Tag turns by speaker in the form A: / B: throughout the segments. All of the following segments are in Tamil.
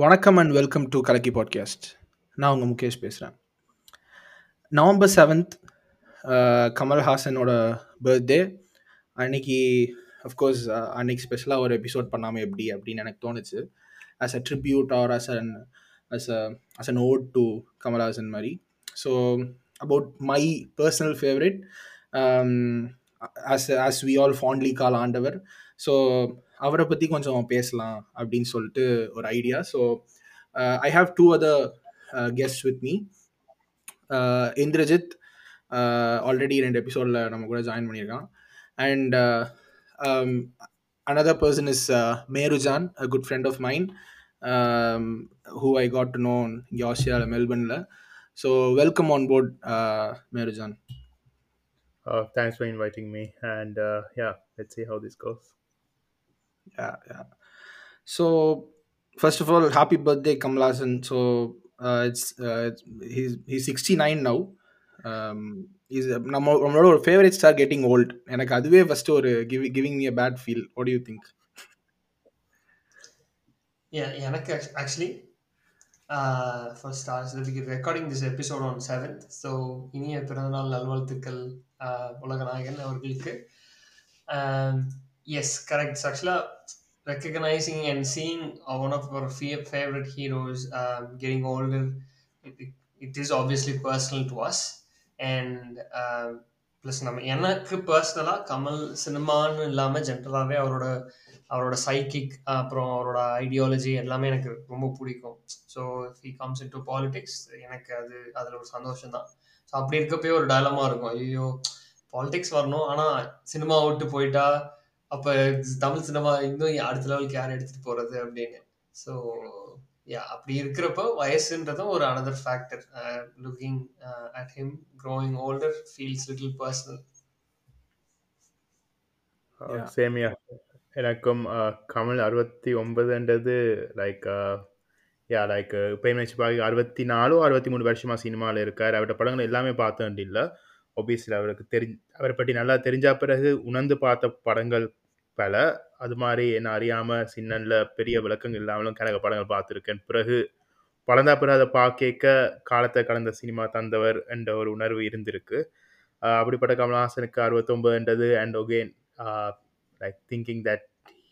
A: வணக்கம் and welcome to Kalakki podcast நான் உங்கள் முகேஷ் பேசுகிறேன் நவம்பர் செவன்த் கமல்ஹாசனோட பர்த்டே அன்னைக்கு அஃப்கோர்ஸ் அன்னைக்கு ஸ்பெஷலாக ஒரு எபிசோட் பண்ணாமல் எப்படி அப்படின்னு எனக்கு தோணுச்சு. As a tribute or as an as a as an ode to Kamal Haasan மாதிரி. So about my personal favourite as as we all fondly call Aandavar. So அவரை பற்றி கொஞ்சம் பேசலாம் அப்படின்னு சொல்லிட்டு ஒரு idea so I have two other guest with me Indrajith already ரெண்டு எபிசோடில் நம்ம கூட ஜாயின் பண்ணியிருக்கான். And another person is Merujan a good friend of mine who I got to know இங்கே Australia மெல்பர்னில் so welcome on board Merujan
B: Uh, thanks for inviting me. And uh, yeah, let's see how this goes.
A: Yeah, yeah. So, first of all, happy birthday, Kamalasan. So, uh, it's, uh, it's he's he's 69 now. Um, he's நம்ம நம்மளோட ஒரு ஃபேவரட் ஸ்டார் கெட்டிங் ஓல்ட் எனக்கு அதுவே ஃபர்ஸ்ட் ஒரு give giving me a bad feel what you think
C: எனக்கு actually first stars recording this episode on seventh so இனிய பிறந்தநாள் நல்வாழ்த்துக்கள் உலக நாயகன் அவர்களுக்கு எஸ் கரெக்ட் ஆக்சுவலாக recognising and seeing one of our favourite heroes getting older it is obviously personal to us and plus நம்ம எனக்கு பர்சனலாக கமல் சினிமான்னு இல்லாமல் ஜென்ரலாகவே அவரோட அவரோட சைக்கிக் அப்புறம் அவரோட ஐடியாலஜி எல்லாமே எனக்கு ரொம்ப பிடிக்கும். So he comes into politics எனக்கு அது அதில் ஒரு சந்தோஷம் தான் ஸோ அப்படி இருக்கப்போ ஒரு டயலமாக இருக்கும். ஐயோ பாலிடிக்ஸ் வரணும். ஆனால் சினிமா விட்டு போயிட்டா அப்போ தமிழ் சினிமா இன்னும் அடுத்த லெவலுக்கு யார் எடுத்துகிட்டு போகிறது அப்படின்னு. ஸோ யா அப்படி இருக்கிறப்போ வயசுன்றதும் ஒரு another factor looking at him growing older feels little personal
B: சேமியா எனக்கும் கமல் அறுபத்தி ஒன்பதுன்றது லைக் யா லைக் இப்போ வச்சு பாக்கி அறுபத்தி நாலோ அறுபத்தி மூணு வருஷமாக சினிமாவில் இருக்கார். அவர்கிட்ட படங்கள் எல்லாமே பார்த்தேன் இல்லை. ஒபியஸ்லி அவருக்கு தெரி அவரை பற்றி நல்லா தெரிஞ்ச பிறகு உணர்ந்து பார்த்த படங்கள் பல. அது மாதிரி என்ன அறியாமல் சின்னனில் பெரிய விளக்கங்கள் இல்லாமலும் கனக படங்கள் பார்த்துருக்கேன். பிறகு பழந்தா பிறகு அதை பார்க்க காலத்தை கடந்த சினிமா தந்தவர் என்ற ஒரு உணர்வு இருந்திருக்கு. அப்படிப்பட்ட கமல்ஹாசனுக்கு அறுபத்தொம்பதுன்றது அண்ட் ஒகேன் லைக் திங்கிங் தட்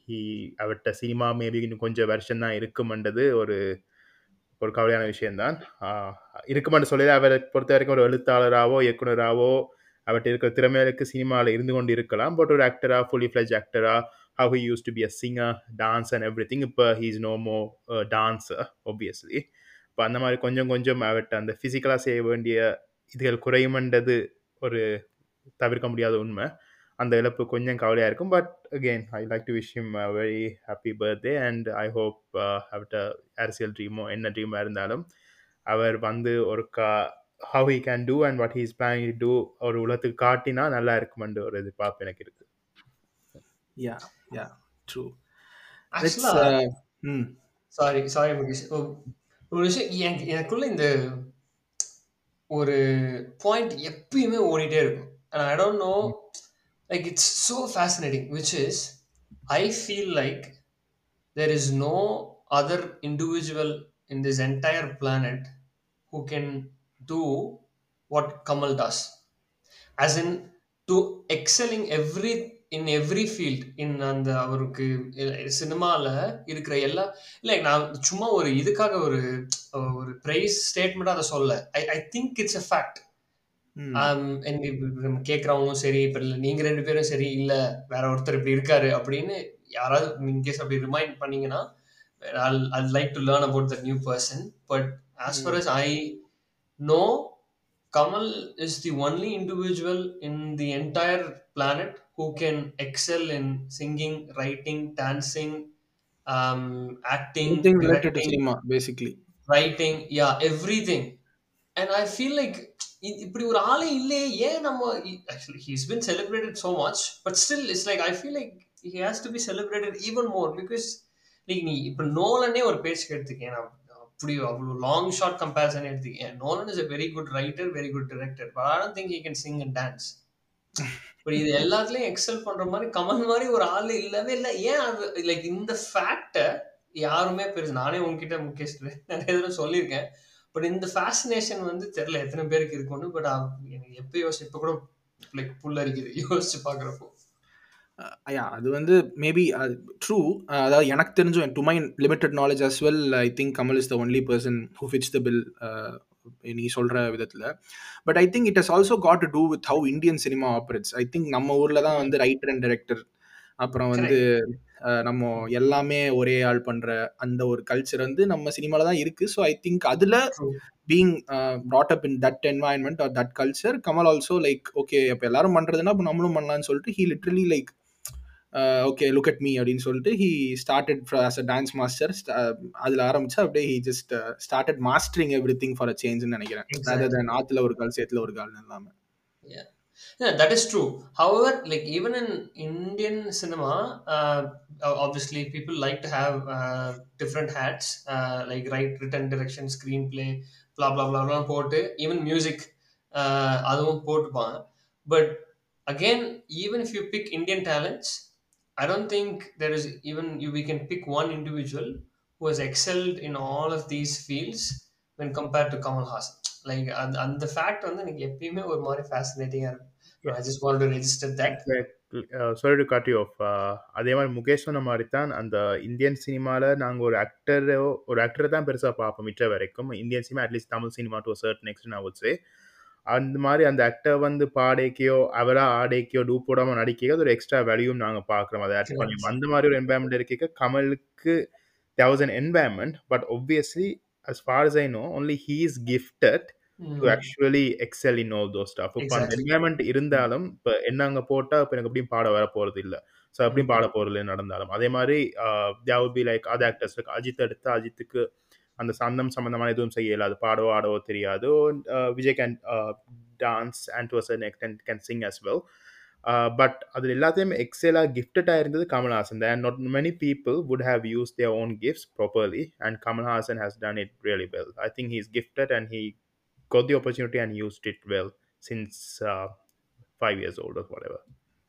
B: ஹீ அவர்கிட்ட சினிமா மேபி இன்னும் கொஞ்சம் வருஷம் தான் இருக்குமென்றது ஒரு ஒரு கவலையான விஷயம்தான். இருக்குமென்று சொல்லி அவரை பொறுத்த வரைக்கும் ஒரு எழுத்தாளராகவோ இயக்குனராகவோ அவர்கிட்ட இருக்கிற திறமைகளுக்கு சினிமாவில் இருந்து கொண்டு இருக்கலாம் பட் ஒரு ஆக்டராக ஃபுல்லி ஃப்ளெஜ் ஆக்டராக how he use to be a singer dance and everything இப்போ he's no more dancer obviously இப்போ அந்த மாதிரி கொஞ்சம் கொஞ்சம் அவர்கிட்ட அந்த ஃபிசிக்கலாக செய்ய வேண்டிய இதுகள் குறையுமன்றது ஒரு தவிர்க்க முடியாத உண்மை. அந்த இழப்பு கொஞ்சம் கவலையாக இருக்கும். But again I like to wish him very happy birthday and I hope அவர்கிட்ட அரசியல் ட்ரீமோ என்ன ட்ரீமாக இருந்தாலும் அவர் வந்து ஒருக்கா how he can do and what he's planning to ஒரு உலகத்துக்கு காட்டினா நல்லா இருக்குமென்று ஒரு எதிர்பார்ப்பு எனக்கு இருக்கு.
A: Yeah yeah true
C: sorry sorry Mukesh ஒரு விஷயம் எனக்கு எனக்குள்ள இந்த ஒரு பாயிண்ட் எப்பயுமே ஓடிட்டே இருக்கும். I don't know like it's so fascinating which is I feel like there is no other individual in this entire planet who can do what Kamal does. As in to excelling every in every field in அந்த அவருக்கு சினிமாவில் இருக்கிற எல்லா இல்லை நான் சும்மா ஒரு இதுக்காக ஒரு ஒரு ப்ரைஸ் ஸ்டேட்மெண்ட்டாக அதை சொல்ல. I I think it's a fact கேட்குறவங்களும் சரி இப்போ இல்லை நீங்கள் ரெண்டு பேரும் சரி இல்லை வேற ஒருத்தர் இப்படி இருக்காரு அப்படின்னு யாராவது இன்கேஸ் அப்படி ரிமைண்ட் பண்ணீங்கன்னா I like to learn about the new person but as far as I no kamal is the only individual in the entire planet who can excel in singing writing dancing um acting
A: Anything related to cinema basically
C: writing yeah everything and i feel like இப்படி ஒரு ஆளே இல்லையே ஏன் நம்ம actually he's been celebrated so much but still it's like I feel like he has to be celebrated even more because like நீ இப்போ நோலனே ஒரு பேச்சுக்கு எடுத்துக்கேன் நான் அப்படி அவ்வளோ long short comparison எடுத்துக்கேன் Nolan is a very good writer very good director but I don't think you can sing and dance but இது எல்லாத்துலயும் எக்ஸல் பண்ற மாதிரி கமல் மாதிரி ஒரு ஆள் இல்லவே இல்லை. ஏன் அது லைக் இந்த ஃபேக்டை யாருமே பெருசு நானே உங்ககிட்ட முகேஷ் நிறைய தடவை சொல்லியிருக்கேன். பட் இந்த ஃபேசினேஷன் வந்து தெரியல எத்தனை பேருக்கு இருக்கும்னு பட் எனக்கு எப்போ யோசிச்சு இப்போ கூட லைக் புல்லரிக்குது யோசிச்சு பார்க்குறப்போ
A: யா அது வந்து மேபி ட்ரூ அதாவது எனக்கு தெரிஞ்சும் to my limited knowledge as well I think Kamal is the only person who fits the bill நீ சொல்கிற விதத்தில். But I think it has also got to do with how Indian cinema operates I think நம்ம ஊரில் தான் வந்து ரைட்டர் அண்ட் டைரக்டர் அப்புறம் வந்து நம்ம எல்லாமே ஒரே ஆள் பண்ணுற அந்த ஒரு கல்ச்சர் வந்து நம்ம சினிமாவில் தான் இருக்குது ஸோ ஐ திங்க் அதில் being brought up in that environment or that culture Kamal also like okay இப்போ எல்லாரும் பண்ணுறதுன்னா இப்போ நம்மளும் பண்ணலாம்னு சொல்லிட்டு he literally like okay look at me அப்படின்னு சொல்லிட்டு he started as a dance master அதில் ஆரம்பிச்சு அப்படியே he just started mastering everything for a சேஞ்ச்னு நினைக்கிறேன் ஆத்துல ஒரு கால் சேத்துல ஒரு கால் இல்லாமல்
C: Yeah, that is true. However, like even in Indian cinema, uh, obviously people like to have uh, different hats, uh, like write, written, direction, screenplay, blah blah blah blah. போட்டு even music, அதுவும் போட்டுப்பாங்க. But again, even if you pick Indian talents, I don't think there is even you, we can pick one individual who has excelled in all of these fields when compared to Kamal Hassan. Like அந்த அந்த ஃபேக்ட் வந்து எனக்கு எப்பயுமே ஒரு மாதிரி ஃபேசினேட்டிங்காக இருக்கும். I just want to register
B: that sorry to cut off அதே மாதிரி முகேஷ் சொன்ன மாதிரி தான் அந்த இந்தியன் சினிமாவில் நாங்கள் ஒரு ஆக்டரோ ஒரு ஆக்டரை தான் பெருசாக பார்ப்போம் மிச்ச வரைக்கும். Indian cinema at least Tamil cinema to start next நான் வச்சு அந்த மாதிரி அந்த ஆக்டர் வந்து பாடைக்கையோ அவராக ஆடைக்கையோ டூ போடாமல் நடிக்க அது ஒரு எக்ஸ்ட்ரா வேல்யூம் நாங்கள் பார்க்குறோம் அதை ஆட் பண்ணி. அந்த மாதிரி ஒரு என்வாயன்மெண்ட் இருக்க கமலுக்கு there was an environment but obviously as far as I know, only he is gifted mm. to actually excel in all those stuff. இப்போ அந்த என்வாயன்மெண்ட் இருந்தாலும் இப்போ என்ன அங்கே போட்டால் இப்போ எனக்கு எப்படியும் பாட வர போகிறது இல்லை. ஸோ அப்படியும் பாட போகிறது நடந்தாலும். அதே மாதிரி தேவ் B like other actors like Ajith எடுத்து அஜித்துக்கு அந்த சந்தம் சம்பந்தமான எதுவும் செய்யல அது பாடவோ ஆடவோ தெரியாது. Vijay can dance and to a certain extent can sing as well but அதில் எல்லாத்தையும் எக்ஸலாக கிஃப்டடாக இருந்தது Kamal Haasan and not many people would have use their own gifts properly and Kamal Haasan has done it really well I think he is gifted and he got the opportunity and used it well since uh, five years old or whatever.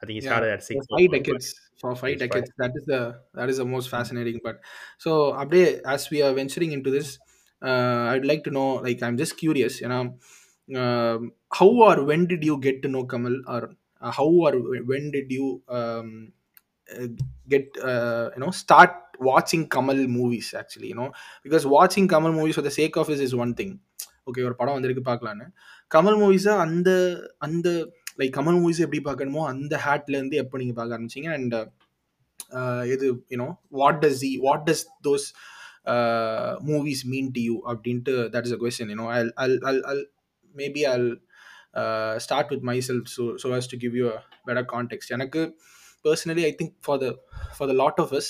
B: I think he started yeah, at six.
A: For five decades. For five decades. Five. That is the that is the most fascinating part. So, Abde, as we are venturing into this, uh, I'd like to know. Like, I'm just curious. You know, uh, how or when did you get to know Kamal, or uh, how or when did you um, get you know start watching Kamal movies? Actually, you know, because watching Kamal movies for the sake of it is one thing. Okay ஒரு படம் வந்திருக்கு பார்க்கலான்னு கமல் மூவிஸை அந்த அந்த லைக் கமல் மூவிஸ் எப்படி பார்க்கணுமோ அந்த ஹேட்லேருந்து எப்போ நீங்கள் பார்க்க ஆரம்பிச்சிங்க அண்ட் இது you know what does the what does those movies mean to you அப்படின்ட்டு that is a question you know I'll I'll I'll I'll maybe I'll start with myself so so has to give you better context எனக்கு personally I think for the for the lot of us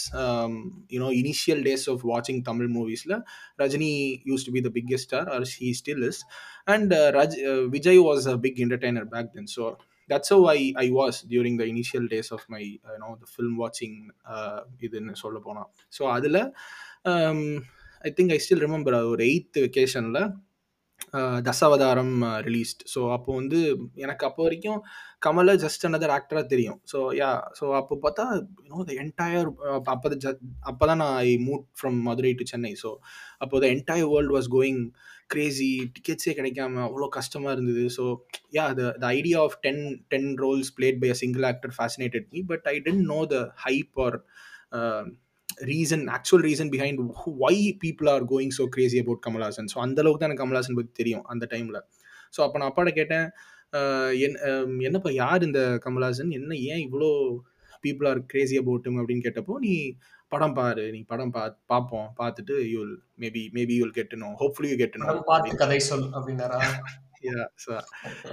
A: you know initial days of வாட்சிங் Tamil மூவிஸில் Rajini used to be the biggest star or he still is and Raj Vijay was a big entertainer back then so that's oh I I was during the initial days of my no the film வாட்சிங் இதுன்னு சொல்ல போனால் ஸோ அதில் I think I still remember ஒரு எயித் வெக்கேஷனில் uh, Dasavatharam uh, released so அப்போ வந்து எனக்கு அப்போ வரைக்கும் கமலை ஜஸ்ட் அனதர் ஆக்டராக தெரியும். ஸோ யா ஸோ அப்போ பார்த்தா யூனோ த என்டையர் அப்போ ஜ அப்போ தான் நான் I moved from Madurai to Chennai so அப்போ the entire world was going crazy டிக்கெட்ஸே கிடைக்காம அவ்வளோ கஷ்டமாக இருந்தது. So yeah the the idea of ten ten roles played by a single actor fascinated me but I didn't know the hype or reason actual reason behind why people are going so crazy about Kamal Haasan so அந்தளவுக்கு தான் எனக்கு கமல்ஹாசன் பற்றி தெரியும் அந்த டைமில் ஸோ அப்போ நான் அப்பாட்ட கேட்டேன் என் என்னப்பா யார் இந்த கமல்ஹாசன் என்ன ஏன் இவ்வளோ பீப்புள் ஆர் கிரேசி அபவுட்டும் அப்படின்னு கேட்டப்போ நீ படம் பாரு நீ படம் பா பார்ப்போம் பார்த்துட்டு யூல் மேபி மேபி யூல் கெட்டணும் ஹோப்ஃபுல்லி யூ கெட்டணும்
C: பார்த்து கதை சொல் அப்படின்னாரா?
A: ஸோ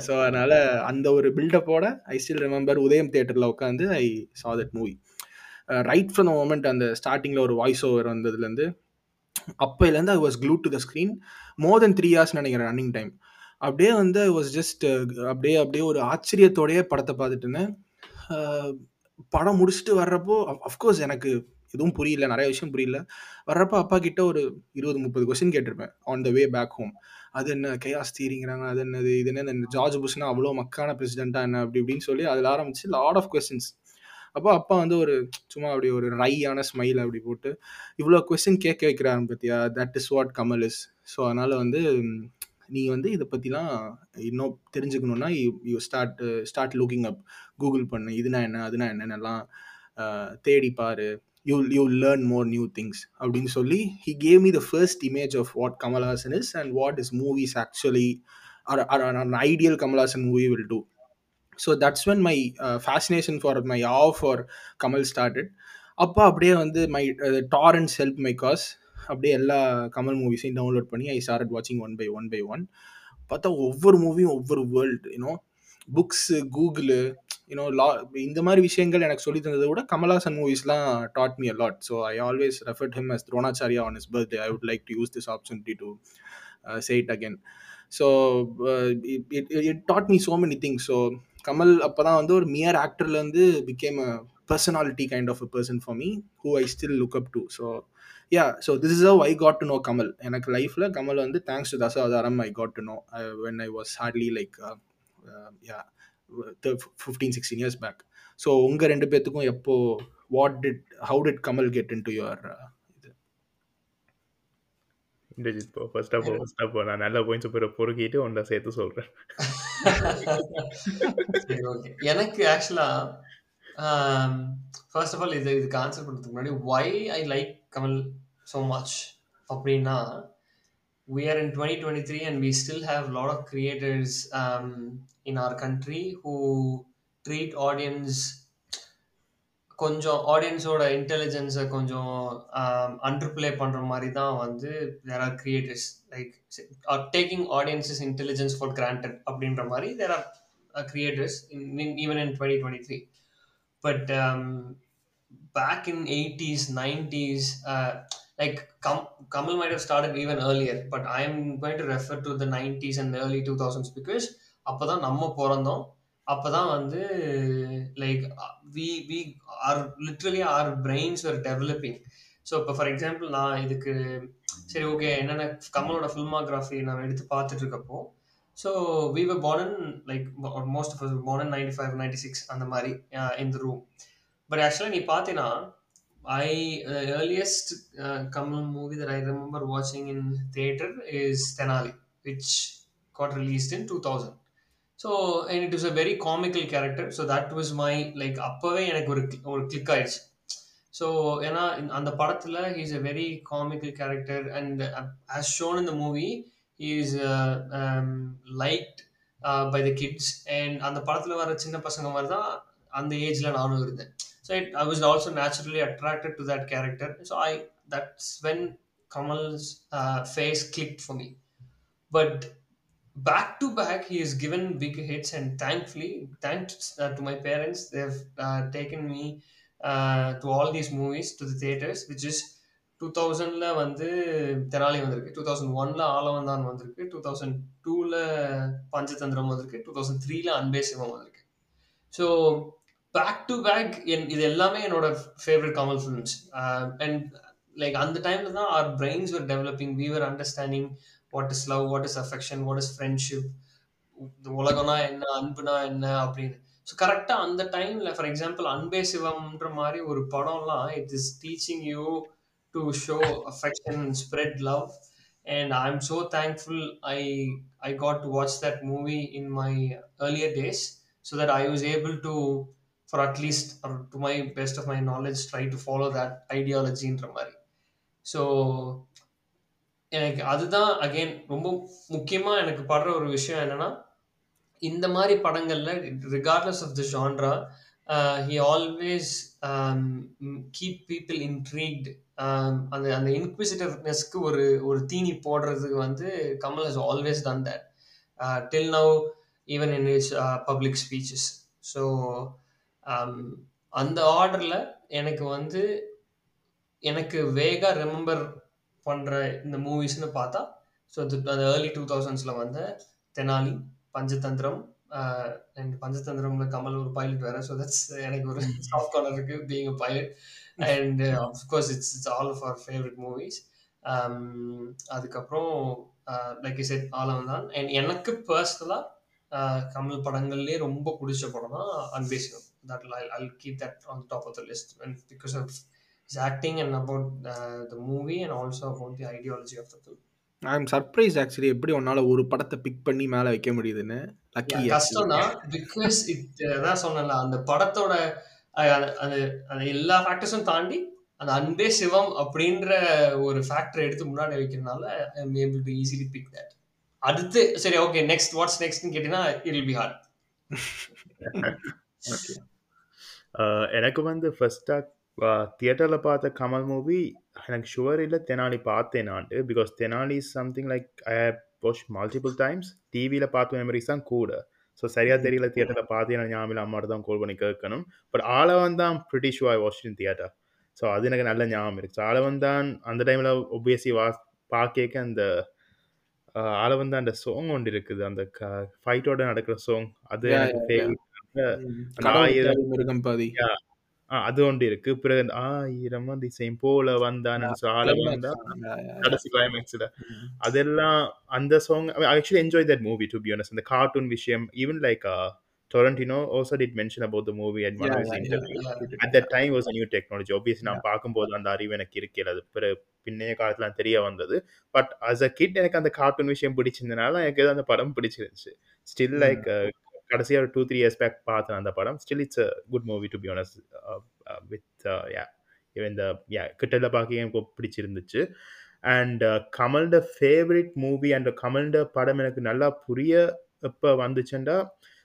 A: ஸோ அதனால அந்த ஒரு பில்டப்போட ஐ ஸ்டில் ரிமெம்பர் உதயம் தேட்டரில் உட்காந்து I saw that movie right from moment அந்த ஸ்டார்டிங்கில் ஒரு வாய்ஸ் ஓவர் வந்ததுலேருந்து அப்போலேருந்து I was glued to the screen more then three hours நினைக்கிறேன் ரன்னிங் டைம் அப்படியே வந்து ஐ வாஸ் ஜஸ்ட் அப்படியே அப்படியே ஒரு ஆச்சரியத்தோடையே படத்தை பார்த்துட்டு இருந்தேன். படம் முடிச்சுட்டு வர்றப்போ அஃப்கோர்ஸ் எனக்கு எதுவும் புரியல நிறைய விஷயம் புரியல. வர்றப்போ அப்பா கிட்ட ஒரு இருபது முப்பது question கேட்டிருப்பேன். On the way back home அது என்ன கையாஸ் தீரிங்கிறாங்க அது என்னது இது என்ன இந்த ஜார்ஜ் புஷ்னா அவ்வளோ மக்கான பிரசிடென்ட்டா என்ன அப்படி இப்படின்னு சொல்லி அதில் ஆரம்பிச்சு லாட் ஆஃப் கொஸ்டின்ஸ் அப்போ அப்பா வந்து ஒரு சும்மா அப்படி ஒரு ரையான ஸ்மைல் அப்படி போட்டு இவ்வளோ கொஸ்டின் கேட்க வைக்கிறாங்க பத்தியா? That is what Kamal is so அதனால வந்து நீ வந்து இதை பற்றிலாம் இன்னும் தெரிஞ்சுக்கணுன்னா you start start looking up Google பண்ணு இதுனா என்ன அதுனா என்னென்னலாம் தேடி பாரு. You you learn more new things அப்படின்னு சொல்லி he gave me the first image of what Kamal Haasan is and what is movies actually R an ideal Kamal Haasan movie will do so that's when my fascination for my AU for Kamal started அப்போ அப்படியே வந்து மை டாரன்ஸ் ஹெல்ப் மை காஸ் அப்படியே எல்லா கமல் மூவிஸையும் டவுன்லோட் பண்ணி ஐ ஸ்டார்ட் வாட்சிங் one by one by one பார்த்தா ஒவ்வொரு மூவியும் ஒவ்வொரு world you know books Google you know லா இந்த மாதிரி விஷயங்கள் எனக்கு சொல்லி தந்ததை விட Kamal Haasan மூவிஸ்லாம் dot me a lot so I always referred him as Dronacharya on is birthday I would like to use this opportunity to say it again. So it it taught me so many things so Kamal அப்போ தான் வந்து ஒரு mere ஆக்டர்லேருந்து became a personality kind of a person for me who I still look up to so yeah so this is how I got to know Kamal எனக்கு லைஃப்பில் கமல் வந்து thanks to Dasavatharam I got to know when I was hardly like yeah fifteen sixteen years back so உங்கள் ரெண்டு பேர்த்துக்கும் எப்போ what did how did Kamal get into your இது?
B: Indrajith bro first of all first of all நான் நல்ல பாயிண்ட்ஸ் பிற பொறுக்கிட்டு ஒன்றா சேர்த்து சொல்கிறேன்
C: எனக்கு ஆக்சுவலா ஃபர்ஸ்ட் ஆஃப் ஆல் இது இதுக்கு ஆன்சர் பண்ணுறதுக்கு முன்னாடி why I like Kamal so much அப்படின்னா we are in 2023 and we still have a lot of creators um, in our country who treat audience கொஞ்சம் ஆடியன்ஸோட இன்டெலிஜென்ஸை கொஞ்சம் அண்டர்பிளே பண்ணுற மாதிரி தான் வந்து there are creators like are taking audiences intelligence for granted அப்படின்ற மாதிரி there are creators even in twenty twenty three but back in 80s 90s uh, like Kam- kamal might have started even earlier but i am going to refer to the 90s and the early 2000s அப்போ தான் நம்ம பிறந்தோம். அப்பதான் வந்து like we we are literally our brains are developing so இப்போ ஃபார் எக்ஸாம்பிள் நான் இதுக்கு சரி ஓகே என்னென்ன கமலோட ஃபில்மோகிராஃபி நான் எடுத்து பார்த்துட்டு இருக்கப்போ so we were born like most of born ninety five ninety six அந்த மாதிரி இந்த ரூம் பட் ஆக்சுவலாக நீ பார்த்தீங்கன்னா I earliest Kamal movie that I remember வாட்சிங் in theatre is Thenali which got released in two thousand so and it is a very comical character so that was my like அப்போவே எனக்கு ஒரு ஒரு கிளிக் ஆயிடுச்சு. ஸோ ஏன்னா அந்த படத்தில் he's a very comical character and as shown இந்த movie movie is liked by the kids and அந்த படத்தில் வர சின்ன பசங்க மாதிரி தான் அந்த ஏஜில் நானும் இருந்தேன். So it I was also naturally attracted to that character so I that's when Kamal's face click for me but back to back he has given big hits and thankfully thanks uh, to my parents they've uh, taken me uh, to all these movies to the theaters which is two தௌசண்டில் வந்து தெனாலி வந்திருக்கு. டூ தௌசண்ட் ஒன்ல ஆலவந்தான் வந்திருக்கு. டூ தௌசண்ட் டூவில் பஞ்சதந்திரம் வந்திருக்கு. டூ தௌசண்ட் த்ரீல அன்பே சிவம் வந்திருக்கு. ஸோ பேக் டு பேக் என் இது எல்லாமே என்னோட favourite Kamal films and like அந்த டைமில் தான் our brains were developing we were understanding what is love what is affection what is friendship உலகம்னா என்ன அன்புனா என்ன அப்படின்னு. ஸோ கரெக்டாக அந்த டைமில் ஃபார் எக்ஸாம்பிள் அன்பே சிவம்ன்ற மாதிரி ஒரு படம்லாம் it is teaching you to show affection and spread love and I am so thankful I I got to watch that movie in my earlier days so that I was able to for at least to my best of my knowledge try to follow that ஐடியாலஜின்ற மாதிரி. ஸோ எனக்கு அதுதான் அகைன் ரொம்ப முக்கியமாக எனக்கு படுற ஒரு விஷயம் என்னன்னா இந்த மாதிரி படங்களில் regardless of the genre he always keep people intrigued அந்த அந்த இன்க்விசிட்டிவ்னஸ்க்கு ஒரு ஒரு தீனி போடுறதுக்கு வந்து Kamal has always done that till now even in his public speeches so அந்த ஆர்டரில் எனக்கு வந்து எனக்கு வேகா ரிமெம்பர் பண்ணுற இந்த மூவிஸ்னு பார்த்தா ஸோ அந்த ஏர்லி டூ தௌசண்ட்ஸில் வந்த தெனாலி பஞ்சதந்திரம் அண்ட் பஞ்சதந்திரம்ல கமல் ஒரு பைலட் வேற ஸோ தட்ஸ் எனக்கு ஒரு சாஃப்ட் கார்னர் இருக்கு being a pilot and of course it's it's all of our favourite movies அதுக்கப்புறம் லைக் இஸ் எட் ஆலம் தான் அண்ட் எனக்கு பர்சனலாக கமல் படங்கள்லேயே ரொம்ப பிடிச்ச படம் தான் அன்பேசியம் I'll, I'll keep that on the top of the list. And because of his acting and about uh, the movie and also about the ideology of the film.
A: I am surprise actually எப்படி உன்னால ஒரு படத்தை பிக் பண்ணி மேல வைக்க முடியுதுன்னு. லக்கி
C: கஷ்டம் தான் பிகாஸ் இட் அதான் சொன்னல அந்த படத்தோட அது- அது அந்த எல்லா ஃபேக்டர்ஸும் தாண்டி அந்த அன்பே சிவம் அப்படின்ற ஒரு ஃபேக்டர் எடுத்து முன்னாடி வைக்கிறதுனால I am able to easily pick that அடுத்து சரி ஓகே நெக்ஸ்ட் வாட்ஸ் நெக்ஸ்ட்னு கேட்டீங்கன்னா இட் வில் பி ஹார்ட்
B: எனக்கு வந்து ஃபர்ஸ்ட்டாக தியேட்டரில் பார்த்த கமல் மூவி எனக்கு ஷுவர் இல்லை தெனாலி பார்த்தேன் நான். Because Thenali is something like I watch multiple times டிவியில் பார்த்த மெமரிஸ் தான் கூட. ஸோ சரியாக தெரியல தியேட்டரில் பார்த்து எனக்கு ஞாபகம் அம்மாட்ட தான் கால் பண்ணி கேட்கணும். பட் ஆளவன் தான் pretty sure I watch in theatre so அது எனக்கு நல்ல ஞாபகம் இருக்கு. ஸோ ஆளவன் தான் அந்த டைமில் ஒபியஸ்லி வா பார்க்க அந்த ஆளவன் தான் அந்த சாங் ஒன்று இருக்குது. அந்த ஃபைட்டோட நடக்கிற சாங் அது எனக்கு
A: மிருகம் பாதி.
B: ஆ, அது ஒன்று இருக்கு. பிறகு அந்த ஆயிரம் திசையும் போல வந்தான் ஆள வந்தா. கடைசி கிளைமேக்ஸ்ல அதெல்லாம் அந்த song actually enjoy that movie to be honest. அந்த கார்ட்டூன் விஷயம் even like Tarantino also did mention about the
A: movie
B: at
A: one
B: of
A: interview.
B: At that time was new technology obviously நான் பார்க்கும்போது அந்த அறிவு எனக்கு இருக்கல அது பிறகு பின்னைய காலத்துல தெரிய வந்தது. பட் அஸ் அ கிட் எனக்கு அந்த கார்ட்டூன் விஷயம் பிடிச்சிருந்தனால எனக்கு ஏதோ அந்த படம் பிடிச்சிருந்துச்சு. ஸ்டில் லைக் கடைசியாக ஒரு டூ த்ரீ இயர்ஸ் பேக் பார்த்தேன் அந்த படம். Still it's a good movie to be honest with yeah இந்த யா கிட்டல பார்க்க எனக்கு பிடிச்சிருந்துச்சு. அண்ட் கமல்ட ஃபேவரட் மூவி அண்ட் கமல்ட படம் எனக்கு நல்லா புரிய எப்போ வந்துச்சுண்டா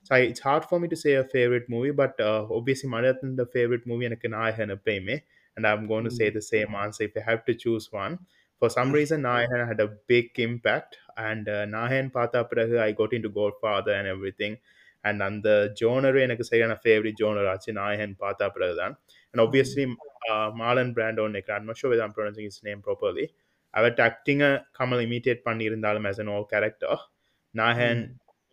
B: so it's hard for me to say a favourite movie but obviously மலையாளத்தின் favourite movie எனக்கு நாயகன் எப்பயுமே. And I'm gonna to say the same answer if I have to choose one for some reason Nayakan had a big impact and Nayakan பார்த்தா பிறகு I got into Godfather and everything and அந்த ஜோனரு எனக்கு சரியான ஃபேவரட் ஜோனர் ஆச்சு நாயகன் பார்த்தா பிறகு தான் அண்ட் ஒப்வியஸ்லி மாலன் பிராண்டோ நினைக்கிறேன் sure whether I'm pronouncing his name properly அவர் ஆக்டிங்கை கமல் இமிட்டேட் பண்ணியிருந்தாலும் as an all character நாயகன்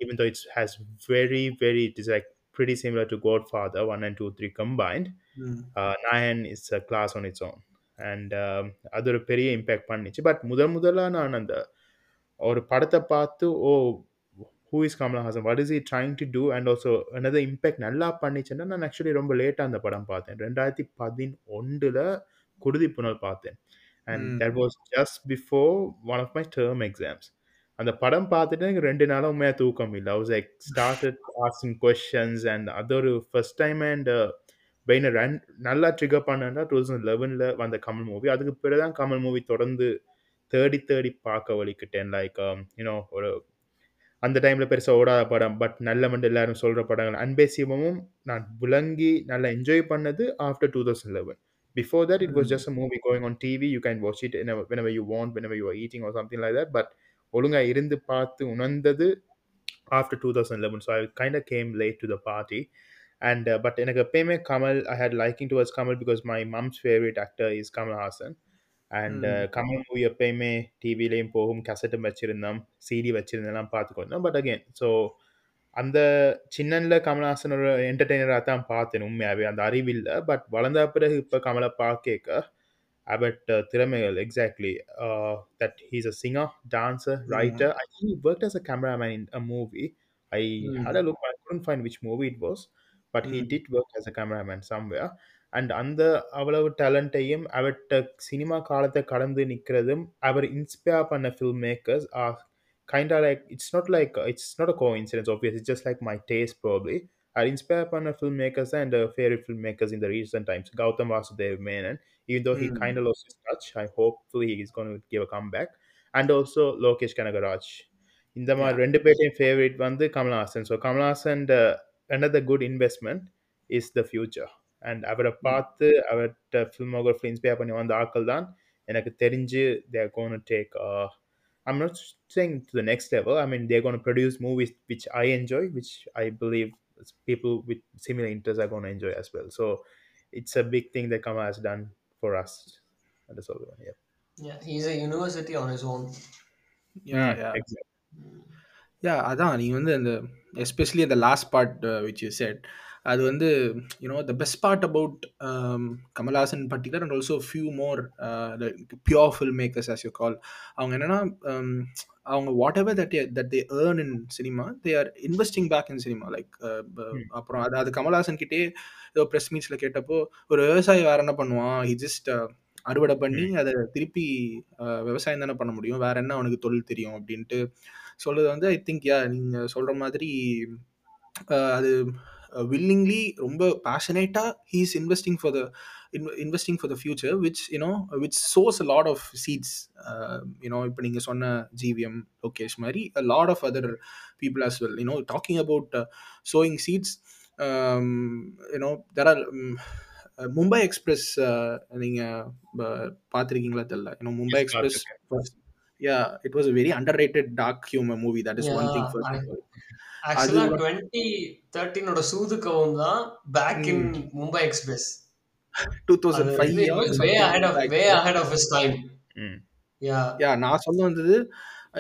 B: even though it has very very it is like pretty similar to Godfather 1 and 2 3 combined
A: Mm.
B: uh, Nayan is a class on its own um, அது ஒரு பெரிய இம்பேக்ட் பண்ணிச்சு பட் முதல் முதல்ல நான் அந்த ஒரு படத்தை பார்த்து oh who is Kamal Haasan what is he trying to do and also another impact நல்லா பண்ணிச்சுன்னா நான் ஆக்சுவலி ரொம்ப லேட்டாக அந்த படம் பார்த்தேன். ரெண்டாயிரத்தி பதினொன்றில் குருதி புனல் பார்த்தேன்.
A: And.
B: That was just before one of my term exams அந்த படம் பார்த்துட்டு எனக்கு ரெண்டு நாளாக உண்மையாக தூக்கம் இல்லை. Was like started asking questions and அது ஒரு ஃபர்ஸ்ட் டைம் அண்ட் பெயினை ரன் நல்லா ட்ரிகர் பண்ணா டூ தௌசண்ட் லெவனில் வந்த கமல் மூவி அதுக்கு பிறகு தான் கமல் மூவி தொடர்ந்து தேடி தேடி பார்க்க வலிக்கிட்டேன் லைக் யூனோ ஒரு அந்த டைமில் பெருசாக ஓடாத படம். பட் நல்ல மண்டு எல்லாரும் சொல்கிற படங்கள். அன்பே சிவமும் நான் விளங்கி நல்லா என்ஜாய் பண்ணது after two thousand eleven before that it was just a movie going on TV you can watch it whenever you want whenever you are eating or something like that. But ஒழுங்கா இருந்து பார்த்து உணர்ந்தது after two thousand eleven so I kind of came late to the party and but எனக்கு எப்பயுமே Kamal I had liking towards Kamal because my mum's favourite actor is Kamal Haasan and Kamal movie எப்பயுமே டிவிலையும் போகும் கசட்டும் வச்சுருந்தோம் சிடி வச்சுருந்தெல்லாம் பார்த்துக்கொண்டோம் பட் அகெயின் ஸோ அந்த சின்னனில் கமல்ஹாசன் ஒரு என்டர்டெய்னராக தான் பார்த்தேன் உண்மையாகவே அந்த அறிவில்லை பட் வளர்ந்த பிறகு இப்போ கமலை பார்க்க about uh, திறமைகள் exactly uh, that he's a singer dancer writer. I think he worked as a cameraman in a movie. I
A: Mm.
B: had a look i couldn't find which movie it was. But he
A: Mm.
B: did work and அந்த அவ்வளவு டேலண்ட்டையும் அவர்கிட்ட சினிமா காலத்தை கடந்து நிற்கிறதும் அவர் இன்ஸ்பயர் பண்ண film makers are kind of like it's not like it's not a coincidence obvious it's just like my taste probably அது இன்ஸ்பயர் பண்ண film makers and favourite film makers இந்த recent times Gautham Vasudev Menon even though he
A: Mm.
B: kind of lost his touch. I hopefully he's going to give a comeback. And also Lokesh Kanagaraj. இந்த மாதிரி ரெண்டு பேர்டையும் ஃபேவரட் வந்து Kamal Haasan so Kamal Haasan another good investment is the future and அவரை பார்த்து அவர்கிட்ட ஃபில்மோகிராஃபி இன்ஸ்பயர் பண்ணி வந்த ஆட்கள் தான் எனக்கு தெரிஞ்சு they're gonna take I'm not saying to the next level. I mean, they're going to produce movies which I enjoy, which I believe people with similar interests are going to enjoy as well. So it's a big thing that Kama has done for us. That's all. Yeah.
C: Yeah, he's a university on his own.
A: Yeah, yeah.
B: Exactly.
A: யா அதான் நீ வந்து அந்த எஸ்பெஷலி அந்த last part which you said அது வந்து you know the best part about Kamal Haasan particular and also few more pure film makers as you call அவங்க என்னன்னா um, அவங்க whatever that that they earn in cinema they are investing back in cinema like அப்புறம் அது அது கமல்ஹாசன் கிட்டே ஏதோ ப்ரெஸ் மீட்ஸில் கேட்டப்போ ஒரு விவசாயி வேற என்ன பண்ணுவான்? ஹி ஜஸ்ட் அறுவடை பண்ணி அதை திருப்பி uh, விவசாயம் தானே பண்ண முடியும்? வேற என்ன அவனுக்கு தொழில் தெரியும்? அப்படின்ட்டு சொல்றது வந்து ஐ திங்க் யா நீங்கள் சொல்கிற மாதிரி uh, அது வில்லிங்லி ரொம்ப பேஷனேட்டாக he is investing for the investing for the future which you know which a lot of seeds you know இப்போ நீங்கள் சொன்ன ஜிவிஎம் லோகேஷ் மாதிரி lot of other people as well you know talking about sowing seeds you know there are Mumbai Express நீங்கள் பார்த்துருக்கீங்களா தெரியல. You know Mumbai Express yeah it was a very underrated dark humour movie that is one thing first
C: ஆக்சுவலா டுவெண்ட்டி தேர்ட்டீனோட சூதுக்கவும் தான் back in Mumbai Express
A: two thousand five
C: way ahead of way ahead of his time yeah
A: yeah நான் சொல்ல வந்தது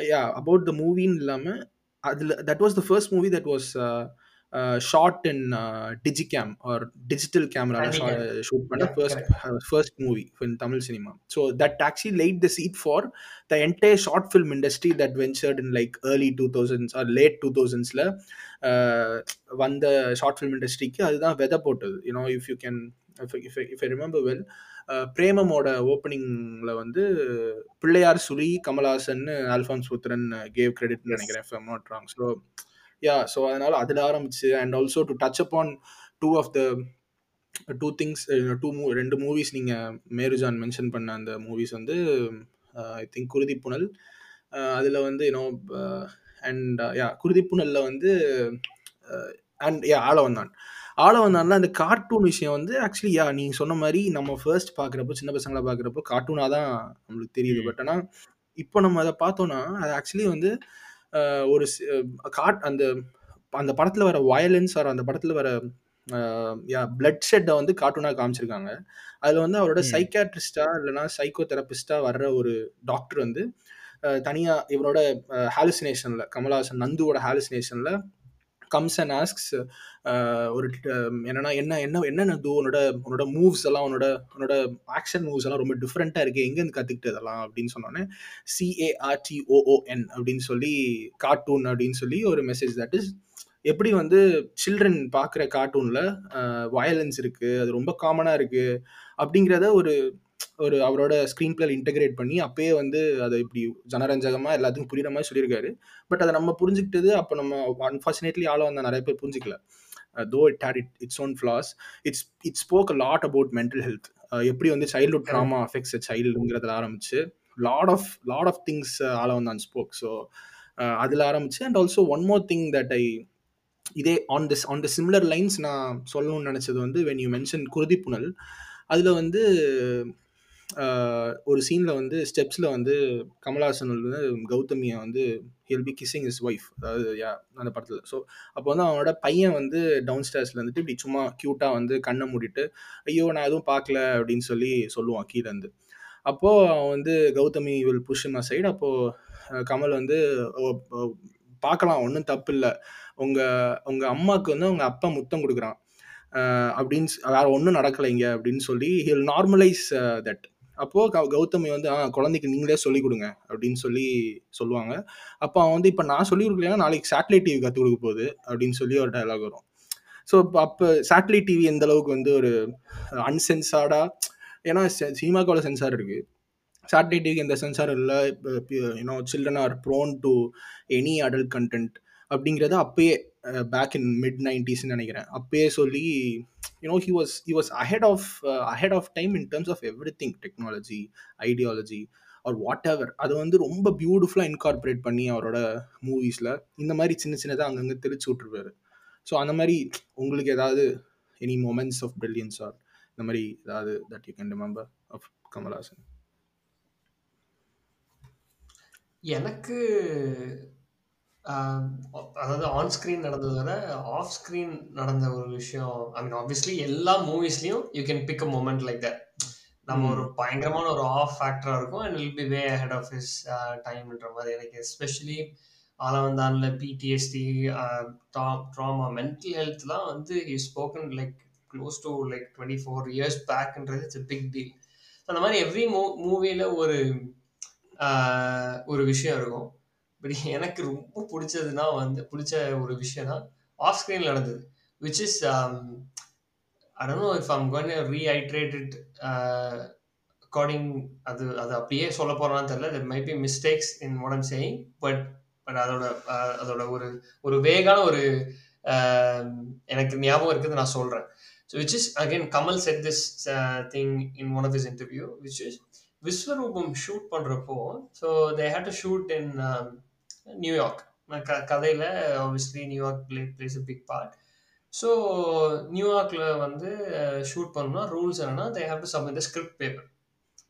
A: யா அபவுட் த மூவின்னு இல்லாமல் அதில் that was the first movie that was shot in digicam or digital camera shoot பண்ண first first movie in Tamil cinema. So that actually laid the seed for the entire short film industry that ventured in like early two thousands or late two தௌசண்ட்ஸில் வந்த ஷார்ட் ஃபில்ம் இண்டஸ்ட்ரிக்கு அதுதான் வெதை போட்டது. You know if you can if I remember well பிரேமமோட ஓப்பனிங்கில் வந்து பிள்ளையார் சுழி கமல்ஹாசன் அல்ஃபான்ஸ் புத்திரன் கேவ் கிரெடிட்னு நினைக்கிறேன் not wrong so yeah so அதனால் அதில் ஆரம்பிச்சு and also to touch up on two of the two things two மூ ரெண்டு மூவிஸ் நீங்கள் மேருஜான் மென்ஷன் பண்ண அந்த மூவிஸ் வந்து ஐ திங்க் குருதி புனல் அதில் வந்து யூனோ அண்ட் யா குருதி புனலில் வந்து அண்ட் யா ஆள வந்தான் ஆள வந்தான்ல அந்த கார்ட்டூன் விஷயம் வந்து ஆக்சுவலி யா நீங்கள் சொன்ன மாதிரி நம்ம ஃபர்ஸ்ட் பார்க்குறப்போ சின்ன பசங்களை பார்க்குறப்போ கார்ட்டூனாக தான் நம்மளுக்கு தெரியுது. பட் ஆனால் இப்போ நம்ம அதை பார்த்தோன்னா அது ஆக்சுவலி வந்து ஒரு காட் அந்த அந்த படத்தில் வர வயலன்ஸ் ஆர் அந்த படத்தில் வர பிளட் ஷெட்டை வந்து கார்ட்டூனாக காமிச்சிருக்காங்க. அதில் வந்து அவரோட சைக்காட்ரிஸ்டா இல்லைனா சைக்கோ தெரபிஸ்டா வர்ற ஒரு டாக்டர் வந்து தனியாக இவரோட ஹாலுசினேஷனில் கமல்ஹாசன் நந்துவோட ஹாலுசினேஷனில் கம்ஸ் அண்ட் ஆஸ்க்ஸ் ஒரு என்னன்னா என்ன என்ன என்ன தூ உன்னோட உன்னோட மூவ்ஸ் எல்லாம் உன்னோட உன்னோட ஆக்ஷன் மூவ்ஸ் எல்லாம் ரொம்ப டிஃப்ரெண்ட்டாக இருக்குது எங்கேருந்து கற்றுக்கிட்டு அதெல்லாம் அப்படின்னு சொன்னோன்னே சிஏஆர்டிஓஓஎன் அப்படின்னு சொல்லி கார்ட்டூன் அப்படின்னு சொல்லி ஒரு மெசேஜ் தட் இஸ் எப்படி வந்து சில்ட்ரன் பார்க்குற கார்ட்டூனில் வயலன்ஸ் இருக்குது அது ரொம்ப காமனாக இருக்குது அப்படிங்கிறத ஒரு ஒரு அவரோட ஸ்க்ரீன் பிளேல இன்டகிரேட் பண்ணி அப்பயே வந்து அதை இப்படி ஜனரஞ்சகமாக எல்லாத்துக்கும் புரியுற மாதிரி சொல்லியிருக்காரு. பட் அதை நம்ம புரிஞ்சுக்கிட்டது அப்போ நம்ம அன்ஃபார்ச்சுனேட்லி ஆளோ அந்த நிறைய பேர் புரிஞ்சிக்கல. Though it had it it's own flaws it's it spoke a lot about mental health எப்படி வந்து சைல்ட்ஹுட் ட்ராமா அஃபெக்ட்ஸ் சைல்டுங்கிறதுல ஆரம்பிச்சு lot of lot of things ஆள வந்தான் ஸ்போக் ஸோ அதில் ஆரம்பிச்சு and also one more thing that I இதே on this on the similar lines நான் சொல்லணும்னு நினச்சது வந்து வென் யூ மென்ஷன் குருதி புனல் அதில் வந்து ஒரு சீனில் வந்து ஸ்டெப்ஸில் வந்து கமல்ஹாசன் வந்து கௌதமியை வந்து he'll be kissing his wife அதாவது யா அந்த படத்தில். ஸோ அப்போ வந்து அவனோட பையன் வந்து டவுன் ஸ்டேர்ஸில் வந்துட்டு இப்படி சும்மா க்யூட்டாக வந்து கண்ணை மூடிட்டு ஐயோ நான் எதுவும் பார்க்கல அப்படின்னு சொல்லி சொல்லுவான் கீழேருந்து அப்போது அவன் வந்து கௌதமி வில் புஷ்மா சைடு அப்போது கமல் வந்து பார்க்கலாம் ஒன்றும் தப்பு இல்லை. உங்கள் உங்கள் அம்மாவுக்கு வந்து உங்கள் அப்பா முத்தம் கொடுக்குறான். அப்படின்னு வேறு ஒன்றும் நடக்கலைங்க அப்படின்னு சொல்லி ஹில் நார்மலைஸ் தட் அப்போது கௌதமி வந்து ஆ குழந்தைக்கு நீங்களே சொல்லிக் கொடுங்க அப்படின்னு சொல்லி சொல்லுவாங்க. அப்போ அவன் வந்து இப்போ நான் சொல்லிக் கொடுக்கலன்னா நாளைக்கு சேட்டலைட் டிவி கற்றுக் கொடுக்க போகுது அப்படின்னு சொல்லி ஒரு டைலாக் வரும். ஸோ இப்போ அப்போ சேட்டலைட் டிவி எந்த அளவுக்கு வந்து ஒரு அன்சென்சார்டாக ஏன்னா சினிமாக்கோட சென்சார் இருக்குது சேட்டலைட் டிவிக்கு எந்த சென்சாரும் இல்லை you know children are prone to any adult content அப்படிங்கிறத அப்பயே பேக் இன் மிட் நைன்டிஸ்ன்னு நினைக்கிறேன். அப்பயே சொல்லி you know he was he was ahead of ahead of time in terms of everything technology ideology or whatever அதை வந்து ரொம்ப பியூட்டிஃபுல்லாக இன்கார்பரேட் பண்ணி அவரோட மூவிஸில் இந்த மாதிரி சின்ன சின்னதாக அங்கங்கே தெளிச்சு விட்ருவாரு ஸோ அந்த மாதிரி உங்களுக்கு ஏதாவது any moments of brilliance or இந்த மாதிரி ஏதாவது that you can remember of Kamal Haasan?
C: எனக்கு அதாவது ஆன் ஸ்க்ரீன் நடந்ததை விட ஆஃப் ஸ்க்ரீன் நடந்த ஒரு விஷயம் ஐ மீன் ஆப்வியஸ்லி எல்லா மூவிஸ்லையும் you can pick a moment like that நம்ம ஒரு பயங்கரமான ஒரு ஆஃப் ஃபேக்டராக இருக்கும் and will be way head of his டைம்ன்ற மாதிரி எனக்கு எஸ்பெஷலி ஆலவந்தானில் பிடிஎஸ்டி ட்ராமா மென்டல் ஹெல்த்லாம் வந்து he spoken like close to like twenty four years பேக்ன்றது it's big deal அந்த மாதிரி எவ்ரி மூ மூவியில் ஒரு ஒரு விஷயம் இருக்கும். பட் எனக்கு ரொம்ப பிடிச்சதுன்னா வந்து பிடிச்ச ஒரு விஷயம்னா ஆஃப் ஸ்க்ரீன் நடந்தது which is I don't know if I'm gone rehydrated according அது அது அப்படியே சொல்ல போகிறான்னு தெரியல there be mistakes in what saying but but அதோட அதோட ஒரு ஒரு வேகான ஒரு எனக்கு ஞாபகம் இருக்குது நான் சொல்கிறேன் so which is again Kamal said this thing in one of this interview which is Vishwaroopam shoot பண்ணுறப்போ so they had to shoot in New York க கதையில் obviously New York play plays a big part so நியூயார்க்கில் வந்து ஷூட் பண்ணணும்னா ரூல்ஸ் என்னென்னா they have to submit the script paper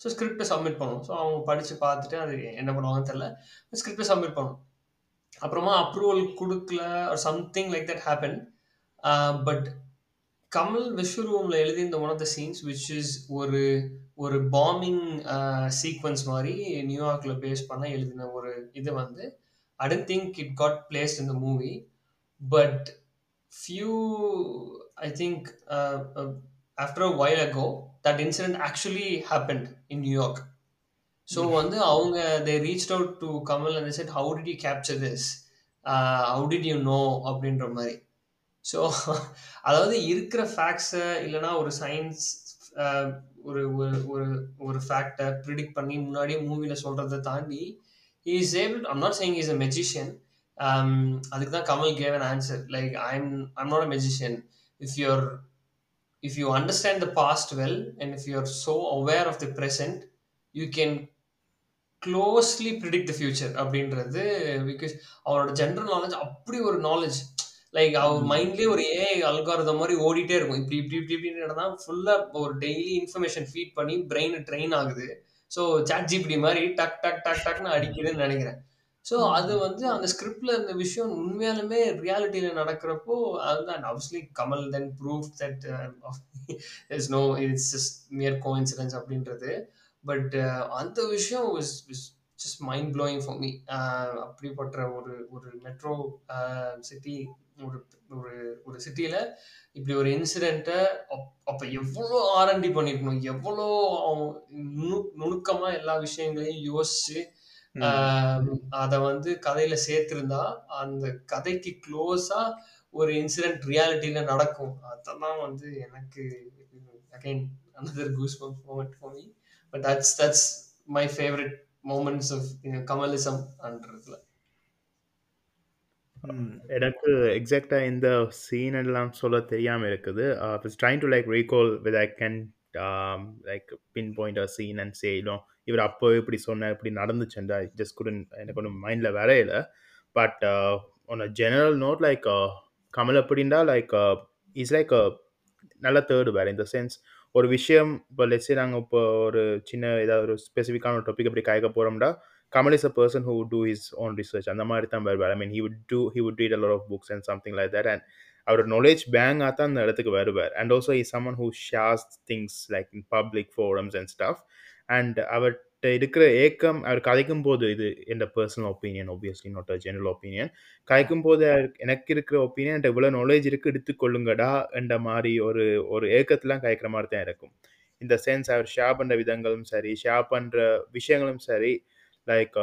C: so ஸ்கிரிப்டை சப்மிட் பண்ணணும். ஸோ அவங்க படித்து பார்த்துட்டு அது என்ன பண்ணுவாங்கன்னு தெரில ஸ்கிரிப்டை சப்மிட் பண்ணணும். அப்புறமா அப்ரூவல் கொடுக்கல ஒரு something like that happen but Kamal விஸ்வரூமில் எழுதியிருந்த one of the scenes which is ஒரு ஒரு பாம்பிங் சீக்வன்ஸ் மாதிரி நியூயார்க்கில் பேஸ் பண்ண எழுதின ஒரு இது வந்து I didn't think it got placed in the movie but few i think uh, uh, after a while ago that incident actually happened in new york so வந்து அவங்க they reached out to kamal and they said how did you capture this uh, how did you know அப்படின்ற மாதிரி ஸோ அதாவது இருக்கிற ஃபேக்ட்ஸை இல்லைன்னா ஒரு சயின்ஸ் ஒரு ஒரு ஒரு ஒரு ஃபேக்டை ப்ரிடிக்ட் பண்ணி முன்னாடியே மூவியில் சொல்கிறத தாண்டி is able I'm not saying is a magician um, அதுக்கு தான் Kamal gave an answer like I'm I'm not a magician if you're if you understand the past well and if you are so aware of the present you can closely predict the future அப்படின்றது பிகாஸ் அவரோட ஜென்ரல் நாலேஜ் அப்படி ஒரு நாலேஜ் லைக் அவர் மைண்ட்லேயே ஒரு ஏ அல்காரத மாதிரி ஓடிட்டே இருக்கும். இப்படி இப்படி இப்படி இப்படி நடந்தால் ஃபுல்லாக ஒரு டெய்லி இன்ஃபர்மேஷன் ஃபீட் பண்ணி பிரெயின் ட்ரெயின் ஆகுது. ஸோ சாட் ஜிபிடி மாதிரி டக் டக் டக் டக்னு அடிக்குதுன்னு நினைக்கிறேன். ஸோ அது வந்து அந்த ஸ்கிரிப்ட்ல இந்த விஷயம் உண்மையாலுமே ரியாலிட்டியில நடக்கிறப்போ அதுதான். Obviously Kamal then prove that is no it's just mere coincidence அப்படின்றது. பட் அந்த விஷயம் is just mind blowing for me அப்படிப்பட்ட ஒரு ஒரு மெட்ரோ சிட்டி ஒரு ஒரு ஒரு சிட்டியில் இப்படி ஒரு இன்சிடெண்ட்டை அப்போ எவ்வளோ ஆர்என்டி பண்ணியிருக்கணும் எவ்வளோ நுணு நுணுக்கமாக எல்லா விஷயங்களையும் யோசிச்சு அதை வந்து கதையில சேர்த்திருந்தா அந்த கதைக்கு க்ளோஸா ஒரு இன்சிடென்ட் ரியாலிட்டியில நடக்கும். அதெல்லாம் வந்து எனக்கு again another goose moment for me but that's that's my favourite moments of Kamalism அன்றதுல.
B: எனக்கு எக்ஸாக்டா இந்த சீன் எல்லாம் சொல்ல தெரியாம இருக்குது. Trying to like recall with I can like pinpoint a scene and சேலும் இவர் அப்போ இப்படி சொன்னார் இப்படி நடந்துச்சுண்டா ஜஸ்ட் குடன் எனக்கு ஒன்றும் மைண்டில் வரையில. But one a general note like Kamal அப்படின்டா like is like uh, நல்ல தேர்டு வேறு இந்த சென்ஸ் ஒரு விஷயம் இப்போ லெட்ஸே நாங்கள் இப்போ ஒரு சின்ன ஏதாவது ஒரு ஸ்பெசிஃபிக்கான ஒரு டாபிக் அப்படி கயக்க போகிறோம்டா a person who do his own research அந்த மாதிரி தான் வருவார் I mean he would do he would read a lot of books and something like that and our knowledge பேங்காக தான் அந்த இடத்துக்கு வருவார். And also is someone who shares things like in public forums and stuff and அவர்கிட்ட இருக்கிற ஏக்கம் அவர் கதைக்கும் போது இது என் personal opinion obviously not a general opinion கதைக்கும் போது எனக்கு இருக்கிற ஒப்பீனியன் என்கிட்ட இவ்வளோ நாலேஜ் இருக்குது எடுத்துக்கொள்ளுங்கடா என்ற மாதிரி ஒரு ஒரு ஏக்கத்தெலாம் கதைக்கிற மாதிரி தான் இருக்கும் இந்த சென்ஸ் அவர் ஷேர் பண்ணுற விதங்களும் சரி ஷேர் பண்ணுற விஷயங்களும் சரி லைக்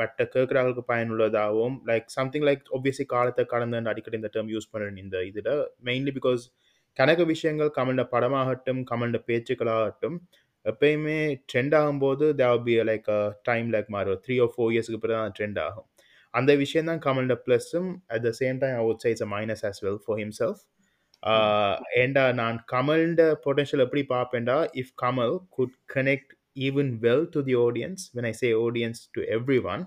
B: மற்ற கேட்குறவங்களுக்கு பயனுள்ளதாகவும் லைக் சம்திங் லைக் ஒப்வியஸ்லி காலத்தை கடந்து அடிக்கடி இந்த டேர்ம் யூஸ் பண்ணுறேன் இந்த இதில். மெயின்லி பிகாஸ் கணக்கு விஷயங்கள் கமண்ட படமாகட்டும் கமண்ட பேச்சுக்களாகட்டும் எப்பயுமே ட்ரெண்ட் ஆகும்போது they be like time like மாறும் த்ரீ ஓ ஃபோர் இயர்ஸ்க்கு பிறகு தான் ட்ரெண்ட் ஆகும். அந்த விஷயம் தான் கமல்ட ப்ளஸ்ஸும் at the same time out sides a minus as well for himself ஏண்டா நான் கமல்ட பொட்டன்ஷியல் எப்படி பார்ப்பேன்டா? If Kamal could connect even well to the audience when I say audience to everyone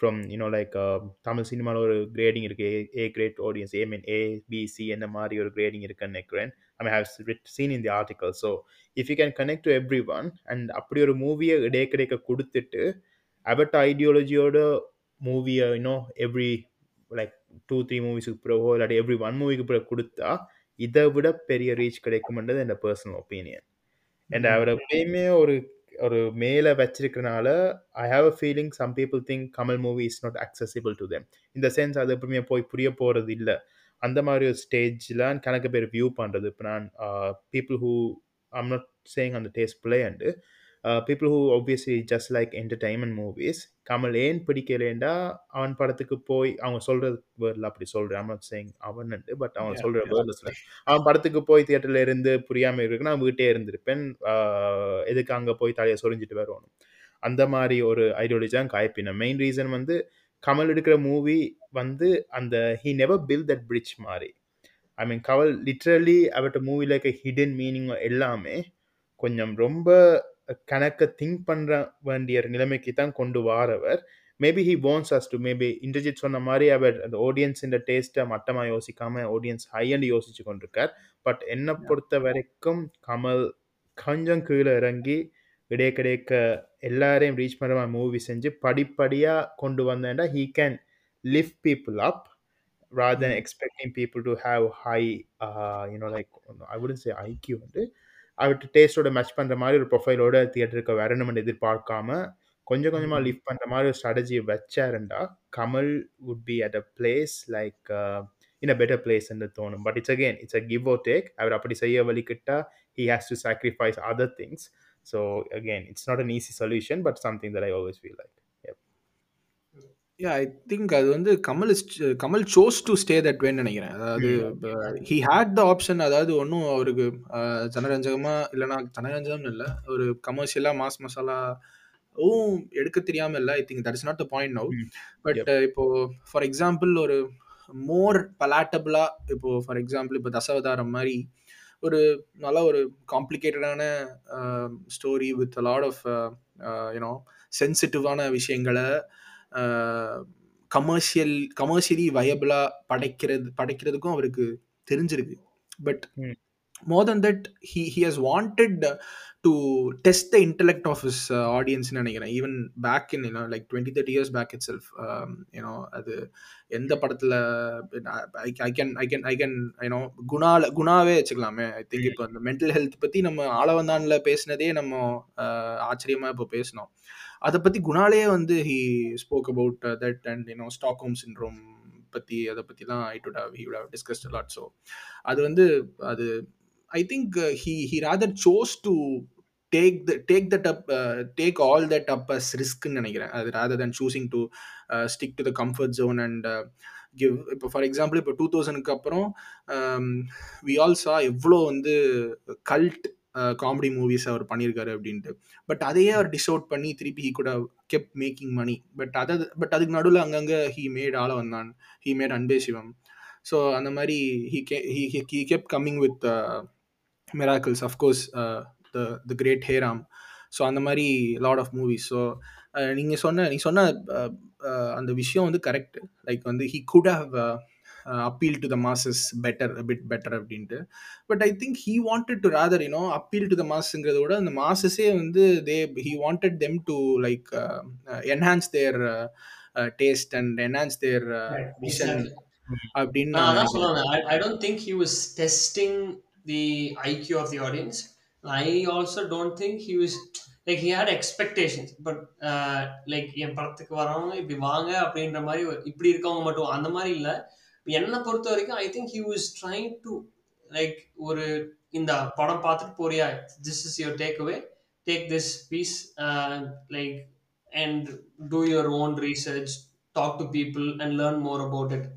B: from you know like Tamil சினிமாவில் ஒரு கிரேடிங் இருக்குது A grade audience A mean A BC என்ன மாதிரி ஒரு கிரேடிங் இருக்குன்னு நினைக்கிறேன். I mean how seen in the article so if you can connect to everyone and அப்படி ஒரு மூவியை இடையே கிடைக்க கொடுத்துட்டு அவட்ட ஐடியாலஜியோட மூவியை இன்னும் எவ்ரி லைக் டூ த்ரீ மூவிஸுக்கு பிறகோ இல்லாட்டி எவ்ரி ஒன் மூவிக்கு பிறகு கொடுத்தா இதை விட பெரிய ரீச் கிடைக்கும்ன்றது என் பர்சனல் ஒப்பீனியன் அண்ட் அவர் எப்பயுமே ஒரு ஒரு மேலே வச்சிருக்கனால I have a feeling some people think Kamal movie is not accessible to them இந்த சென்ஸ் அது எப்பவுமே போய் புரிய போகிறது இல்லை. அந்த மாதிரி ஒரு ஸ்டேஜில் கணக்கு பேர் வியூ பண்ணுறது இப்போ நான் people who I'm not saying அந்த taste play and people who obviously just like entertainment movies Kamal ஏன் பிடிக்கலேண்டா அவன் படத்துக்கு போய் அவங்க சொல்ற வேர்டில் அப்படி சொல்கிறேன் ஐம் சேயிங் அவன் பட் அவன் சொல்கிற. வேர்டில் சொல்கிறேன் அவன் படத்துக்கு போய் தியேட்டர்ல இருந்து புரியாம இருக்கு நான் வீட்டே இருந்திருப்பேன். ஆஹ் எதுக்கு அங்க போய் தலையை சொரிஞ்சிட்டு வரணும் அந்த மாதிரி ஒரு ஐடியாலஜி தான் காய்ப்பின மெயின் ரீசன் வந்து கமல் எடுக்கிற மூவி வந்து அந்த he never build that bridge மாதிரி. ஐ மீன் கமல் லிட்ரலி அவர்கிட்ட மூவியில் இருக்க ஹிடன் மீனிங் எல்லாமே கொஞ்சம் ரொம்ப கணக்க திங்க் பண்ணுற வேண்டிய நிலைமைக்கு தான் கொண்டு வாரவர். Maybe he wants us to maybe Indrajith சொன்ன மாதிரி அவர் அந்த ஆடியன்ஸின் டேஸ்ட்டை மட்டமாக யோசிக்காம ஆடியன்ஸ் ஹை அண்ட் யோசிச்சு கொண்டிருக்கார். பட் என்னை பொறுத்த வரைக்கும் கமல் கொஞ்சம் கீழே இறங்கி இடைய கிடைக்க எல்லாரையும் ரீச் பண்ணுற மாதிரி மூவி செஞ்சு படிப்படியாக கொண்டு வந்தேன்டா he can lift people up rather than expecting people to have high uh, you know like I wouldn't say IQ வந்து அவர்கிட்ட டேஸ்டோட மேட்ச் பண்ணுற மாதிரி ஒரு ப்ரொஃபைலோட தியேட்டருக்கு வரணும்னு எதிர்பார்க்காம கொஞ்சம் கொஞ்சமாக லிஃப்ட் பண்ணுற மாதிரி ஒரு strategy வச்சாருண்டா Kamal would be at a place like in a better place என்று தோணும். But it's again it's a give or take அவர் அப்படி செய்ய வலிக்கிட்டா he has to sacrifice other things so again it's not an easy solution but something that I always feel like
A: yeah I think அது வந்து Kamal is Kamal chose to stay that வேன்னு நினைக்கிறேன். அதாவது ஹி ஹேட் த ஆப்ஷன் அதாவது ஒன்றும் அவருக்கு அஹ், ஜனரஞ்சகமா இல்லைனா ஜனரஞ்சகம் இல்லை ஒரு கமர்ஷியலா மாஸ் மசாலா ஓ எடுக்க தெரியாம இல்லை I think that is not the point no
B: Mm.
A: But இப்போ ஃபார் எக்ஸாம்பிள் ஒரு மோர் பலாட்டபிளா இப்போ ஃபார் எக்ஸாம்பிள் இப்போ தசாவதாரம் மாதிரி ஒரு நல்ல ஒரு காம்ப்ளிகேட்டடான story with lot of you know சென்சிட்டிவான விஷயங்களை கமர்ஷியல் கமர்ஷியலி வயபிளாக படைக்கிறது படைக்கிறதுக்கும் அவருக்கு தெரிஞ்சிருக்கு.
B: But.
A: More then that he he has wanted to test the intellect of his ஆடியன்ஸ்னு நினைக்கிறேன். Even back in you know like twenty thirty years back itself you know அது எந்த படத்தில் I can I can I can you know குணால குணாவே வச்சுக்கலாமே. ஐ திங்க் இப்போ அந்த மென்டல் ஹெல்த் பற்றி நம்ம ஆளவந்தானில் பேசினதே நம்ம ஆச்சரியமாக இப்போ பேசினோம். அதை பற்றி குணாலே வந்து he spoke about that and you know Stockholm syndrome பற்றி அதை பற்றிலாம் I doubt he would have discussed lot so அது வந்து அது I think he he rather chose to take the take that up take all that up as ரிஸ்க்னு நினைக்கிறேன். அது rather than choosing to stick to the comfort zone and give இப்போ ஃபார் எக்ஸாம்பிள் இப்போ டூ தௌசண்ட்க்கு அப்புறம் வி ஆல் சா எவ்வளோ வந்து கல்ட் காமெடி மூவிஸ் அவர் பண்ணியிருக்காரு அப்படின்ட்டு. பட் அதையே அவர் டிஸ் அவுட் பண்ணி திருப்பி ஹி கூட கெப் மேக்கிங் மணி பட் அதை பட் அதுக்கு நடுவில் அங்கங்கே ஹீ மேட் ஆள வந்தான். ஹீ மேட் அன்பே சிவம். ஸோ அந்த மாதிரி he K he he kept coming with miracles of course the the great Hey Ram so அந்த மாதிரி லாட் ஆஃப் மூவிஸ் ஸோ நீங்கள் சொன்ன நீ சொன்ன அந்த விஷயம் வந்து கரெக்ட் லைக் வந்து he could have appeal to the masses better bit better அப்படின்ட்டு but I think he wanted to rather you know appeal to the மாஸுங்கிறத விட அந்த மாசஸே வந்து they he wanted them to like enhance their taste and enhance their
C: vision.
A: அப்படின்னு
C: நான் சொல்லுவேன் don't think he was testing the IQ of the audience. I also don't think he was like he had expectations. But uh, like என் படத்துக்கு வரவங்க இப்படி வாங்க அப்படின்ற மாதிரி இப்படி இருக்கவங்க மட்டும் அந்த மாதிரி இல்லை என்னை பொறுத்த வரைக்கும் I think he was trying to like ஒரு இந்த படம் பார்த்துட்டு போறியா? This is your takeaway take this piece like and do your own research talk to people and learn more about it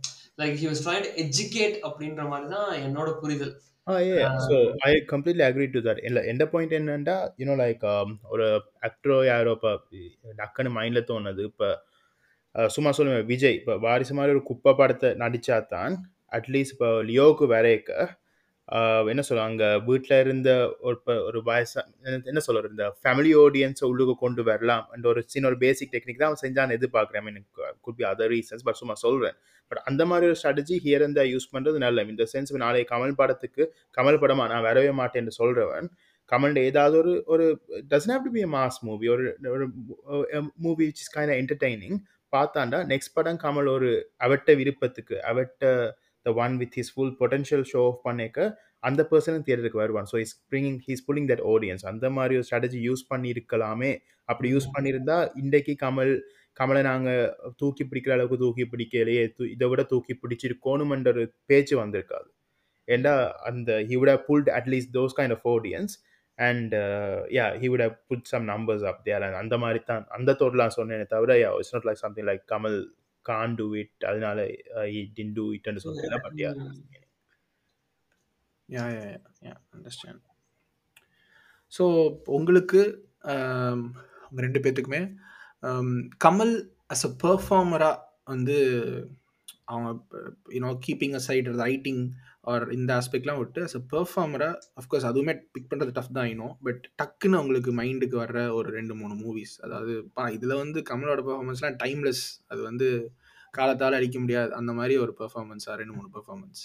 C: like he was trying to educate அப்படின்ற மாதிரி தான் என்னோட புரிதல்.
B: So I completely agree to that இல்லை எந்த பாயிண்ட் என்னன்னா யூனோ லைக் ஒரு ஆக்டரோ யாரோ இப்போ டக்குன்னு மைண்டில் தோணுது. இப்போ சும்மா சொல்லுவேன் விஜய் இப்போ வாரிசு மாதிரி ஒரு குப்பை படத்தை நடித்தா தான் அட்லீஸ்ட் இப்போ லியோவுக்கு வரையக்க என்ன சொல்ல அங்கே வீட்டில் இருந்த ஒரு இப்போ ஒரு வயசா என்ன- சொல்கிற இந்த ஃபேமிலி ஆடியன்ஸை உள்ளுக்கு கொண்டு வரலாம் அந்த ஒரு சின்ன ஒரு பேசிக் டெக்னிக் தான் அவன் செஞ்சான்னு எதிர்பார்க்குறேன் எனக்கு mean could be other reasons but சும்மா சொல்கிறேன் பட் அந்த மாதிரி ஒரு ஸ்ட்ராட்டஜி ஹியர் இருந்தால் யூஸ் பண்ணுறது நல்ல இந்த சென்ஸ் நாளைக்கு கமல் படத்துக்கு கமல் படமா நான் வரவே மாட்டேன்னு சொல்கிறவன் கமல் ஏதாவது ஒரு ஒரு doesn't have to be mass movie ஒரு ஒரு movie which is kind entertaining பார்த்தாண்டா next படம் கமல் ஒரு அவட்ட விருப்பத்துக்கு அவட்ட the one with his full potential show off பண்ணிக்க அந்த பர்சனும் தியேட்டருக்கு வருவான். So is bringing he's pulling that audience அந்த மாதிரி ஒரு ஸ்ட்ராட்டஜி யூஸ் பண்ணியிருக்கலாமே. அப்படி யூஸ் பண்ணியிருந்தா இன்றைக்கு கமல் கமலை நாங்கள் தூக்கி பிடிக்கிற அளவுக்கு தூக்கி பிடிக்கலையே தூ இதை விட தூக்கி பிடிச்சிருக்கோணுமென்ற ஒரு பேச்சு வந்திருக்காது. ஏண்டா அந்த he would have pulled at least those kind and yeah he would have put some numbers up there and அந்த மாதிரி தான் அந்த தோட்டலாம் சொன்னேனே தவிர yeah it's not like something like Kamal can't do it அதனால ஹி டின் டூ இட்னு சொன்னேன் but yeah
A: yeah understand so உங்களுக்கு உங்கள் ரெண்டு பேர்த்துக்குமே கமல் அஸ் அ பர்ஃபார்மராக வந்து அவங்க you know keeping a side writing or இந்த ஆஸ்பெக்ட்லாம் விட்டு அஸ் அ பெர்ஃபார்மராக அஃப்கோர்ஸ் அதுவுமே பிக் பண்ணுறது டஃப் தான் இன்னும் பட் டக்குன்னு உங்களுக்கு மைண்டுக்கு வர்ற ஒரு ரெண்டு மூணு மூவிஸ் அதாவது பா இதில் வந்து கமலோட பெர்ஃபார்மன்ஸ்லாம் டைம்லெஸ் அது வந்து காலத்தால் அடிக்க முடியாது. அந்த மாதிரி ஒரு பெர்ஃபார்மன்ஸாக ரெண்டு மூணு பெர்ஃபார்மன்ஸ்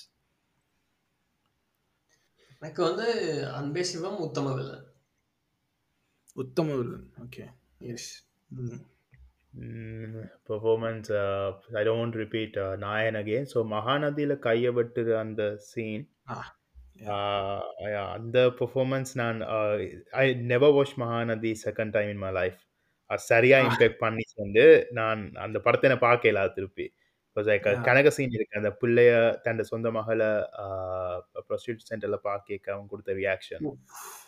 C: எனக்கு வந்து அன்பே Sivam Uttama Villain.
A: Uttama Villain. Okay yes
B: Mm, performance uh, I don't want to repeat uh, Nayan again. So மகாநதியில கையை வெட்டுற அந்த சீன்
A: Ah,
B: அந்த பெர்ஃபார்மன்ஸ் நான் I never watch Mahanadi second time in my life அது சரியா
A: Ah.
B: இம்பேக்ட் பண்ணி வந்து நான் அந்த படத்தை நான் பார்க்கல திருப்பி. Because like. கனக சீன் இருக்கு அந்த பிள்ளைய தன் சொந்த மகளை ப்ரொஸ்டியூட் சென்டர்ல பார்க்க அவன் கொடுத்த ரியாக்ஷன்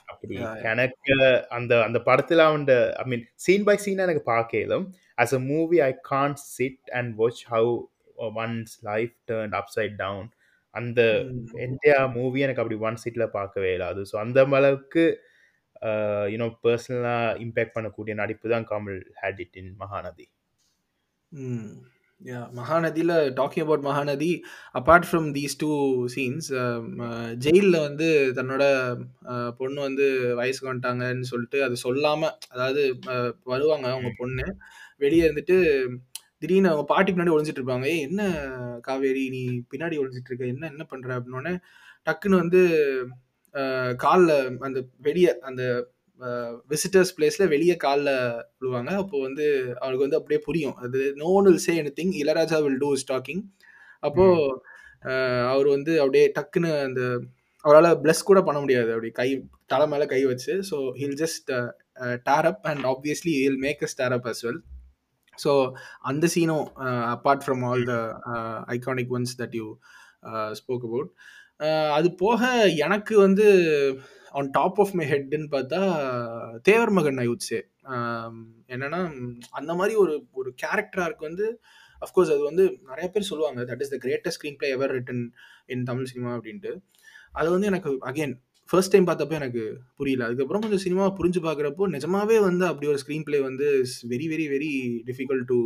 B: அப்படி. எனக்கு அந்த அந்த படத்துல அவன் I mean scene by scene எனக்கு பார்க்கலும் as a movie i can't sit and watch how uh, one's life turned upside down அந்த
A: Mm.
B: என்டையர் மூவி எனக்கு அப்படி ஒன் சீட்ல பார்க்கவே இல்லாது ஸோ அந்த அளவுக்கு யூனோ பர்சனலாக இம்பேக்ட் பண்ணக்கூடிய நடிப்பு தான் Kamal had it in Mahanadi
A: Mm. Yeah, மகாநதியில் talking about Mahanadi apart from these two scenes ஜெயிலில் வந்து தன்னோட uh, பொண்ணு வந்து வயசுக்கு வந்துட்டாங்கன்னு சொல்லிட்டு அது சொல்லாமல் அதாவது uh, வருவாங்க அவங்க பொண்ணு. வெளியே இருந்துட்டு திடீர்னு அவங்க பாட்டி பின்னாடி ஒளிஞ்சிட்டு இருப்பாங்க. ஏய் என்ன காவேரி நீ பின்னாடி ஒளிஞ்சிட்டு இருக்க? என்ன என்ன பண்ற? அப்படின்னோடனே டக்குன்னு வந்து காலில் அந்த வெளியே அந்த விசிட்டர்ஸ் பிளேஸ்ல வெளியே காலில் விழுவாங்க. அப்போ வந்து அவருக்கு வந்து அப்படியே புரியும். அது no one will say anything Ilaiyaraaja will do stalking அப்போ அஹ், அவர் வந்து அப்படியே டக்குன்னு அந்த அவரால் பிளஸ் கூட பண்ண முடியாது. அப்படி கை தலை மேலே கை வச்சு. So he'll just tear up and obviously he'll make us tear up as well so அந்த சீனும் apart from all the iconic ones that you spoke about அது போக எனக்கு வந்து ஆன் டாப் ஆஃப் மை ஹெட்னு பார்த்தா தேவர் மகன் ஐ உட்ஸே என்னன்னா அந்த மாதிரி ஒரு ஒரு கேரக்டராக வந்து அஃப்கோர்ஸ் அது வந்து நிறைய பேர் சொல்லுவாங்க that is the greatest screenplay ever written in Tamil cinema அப்படின்ட்டு. அது வந்து எனக்கு அகைன் ஃபர்ஸ்ட் டைம் பார்த்தப்போ எனக்கு புரியல. அதுக்கப்புறம் கொஞ்சம் சினிமா புரிஞ்சு பார்க்குறப்போ நிஜமாவே வந்து அப்படி ஒரு ஸ்க்ரீன் பிளே வந்து very very very difficult to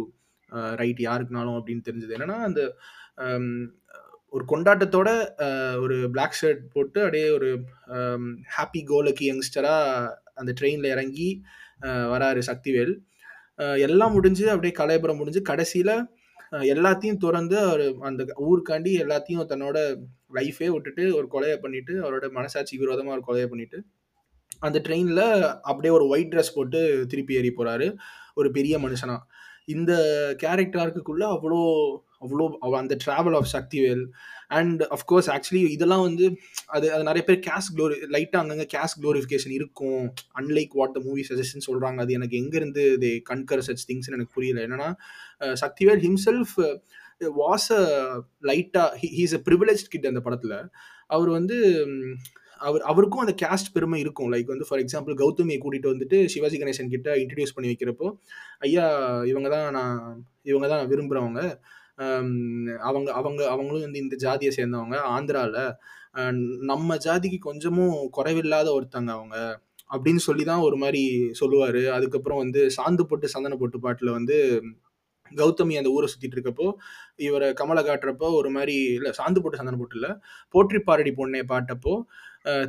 A: write யாருக்குனாலும் அப்படின்னு தெரிஞ்சது. என்னன்னா அந்த ஒரு கொண்டாட்டத்தோட ஒரு பிளாக் ஷர்ட் போட்டு அப்படியே ஒரு ஹாப்பி கோலக்கி யங்ஸ்டராக அந்த ட்ரெயினில் இறங்கி வராரு சக்திவேல். எல்லாம் முடிஞ்சு அப்படியே கலைபுரம் முடிஞ்சு கடைசியில் எல்லாத்தையும் திறந்து அவர் அந்த ஊருக்காண்டி எல்லாத்தையும் தன்னோட லைஃபே விட்டுட்டு ஒரு கொலையை பண்ணிட்டு அவரோட மனசாட்சி விரோதமாக ஒரு கொலையை பண்ணிட்டு அந்த ட்ரெயினில் அப்படியே ஒரு ஒயிட் ட்ரெஸ் போட்டு திருப்பி ஏறி போகிறாரு ஒரு பெரிய மனுஷனா. இந்த கேரக்டர் ஆர்க்குள்ள அவ்வளோ அவ்வளோ அந்த travel of Sakthivel and of course actually இதெல்லாம் வந்து அது அது நிறைய பேர் கேஷ் க்ளோரி லைட்டாக அங்கங்கே கேஷ் க்ளோரிஃபிகேஷன் இருக்கும். Unlike what the movie suggestion சொல்கிறாங்க அது எனக்கு எங்கேருந்து தே கன்கர் சச் திங்ஸ்னு எனக்கு புரியல. என்னன்னா சக்திவேல் ஹிம்செல்ஃப் வாஸ் அ லைட்டாக ஹீஸ் அ ப்ரிவிலேஜ் கிட் அந்த படத்தில். அவர் வந்து அவர் அவருக்கும் அந்த கேஸ்ட் பெருமை இருக்கும். லைக் வந்து ஃபார் எக்ஸாம்பிள் கௌதமியை கூட்டிகிட்டு வந்துட்டு சிவாஜி கணேசன் கிட்ட இன்ட்ரடியூஸ் பண்ணி வைக்கிறப்போ ஐயா இவங்க தான் நான் இவங்க தான் நான் விரும்புகிறவங்க அவங்க அவங்க அவங்களும் வந்து இந்த ஜாதியை சேர்ந்தவங்க. ஆந்திராவில் நம்ம ஜாதிக்கு கொஞ்சமும் குறைவில்லாத ஒருத்தங்க அவங்க அப்படின்னு சொல்லி தான் ஒரு மாதிரி சொல்லுவார். அதுக்கப்புறம் வந்து சாந்து போட்டு சந்தன போட்டு பாட்டில் வந்து கௌதமி அந்த ஊரை சுற்றிட்டு இருக்கப்போ இவரை கமலை காட்டுறப்போ ஒரு மாதிரி இல்லை சாந்து போட்டு சந்தன போட்டு இல்லை போற்றி பாரடி பொண்ணே பாட்டப்போ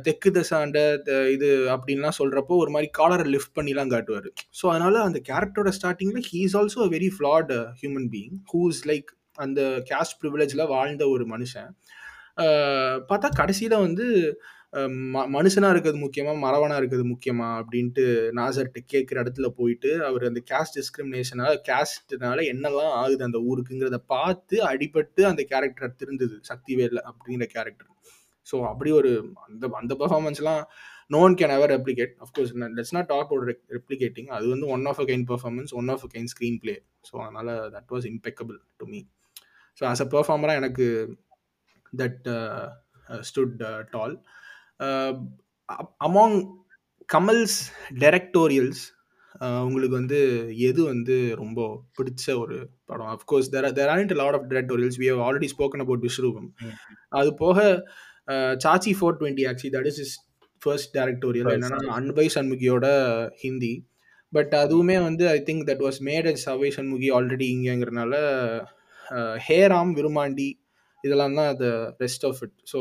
A: தெற்கு தசாண்ட த- இது அப்படின்லாம் சொல்கிறப்போ ஒரு மாதிரி காலரை லிஃப்ட் பண்ணிலாம் காட்டுவார். ஸோ அதனால் அந்த கேரக்டரோட ஸ்டார்டிங்கில் he is also a very flat human being who is like அந்த கேஸ்ட் ப்ரிவிலேஜில் வாழ்ந்த ஒரு மனுஷன். பார்த்தா கடைசியில் வந்து ம- மனுஷனாக இருக்கிறது முக்கியமாக மரவனாக இருக்கிறது முக்கியமா அப்படின்ட்டு நாசர்கிட்ட கேட்குற இடத்துல போயிட்டு அவர் அந்த கேஸ்ட் டிஸ்கிரிமினேஷனால கேஸ்ட்னால என்னெல்லாம் ஆகுது அந்த ஊருக்குங்கிறத பார்த்து அடிபட்டு அந்த கேரக்டர் திருந்தது சக்திவேல் அப்படிங்கிற கேரக்டர் ஸோ அப்படி ஒரு அந்த அந்த பெர்ஃபார்மன்ஸ்லாம் no one can ever replicate of course let's not talk about replicating அது வந்து one of a kind performance one of a kind screenplay so அதனால் that was impeccable to me so as a பெர்ஃபார்மராக எனக்கு that stood tall among Kamal's directorials உங்களுக்கு வந்து எது வந்து ரொம்ப பிடிச்ச ஒரு படம்? Of course there there are lot of directorials we have already spoken about
B: Vishwaroopam.
A: அது போக Chachi four twenty oxy that is is first directorial
B: First.
A: என்னன்னா அன்பை சண்முகியோட ஹிந்தி. பட் அதுவுமே வந்து I think that was made as Avvai Shanmughi already இங்கேங்கிறனால Hey Ram Virumandi இதெல்லாம் தான் the rest of it so.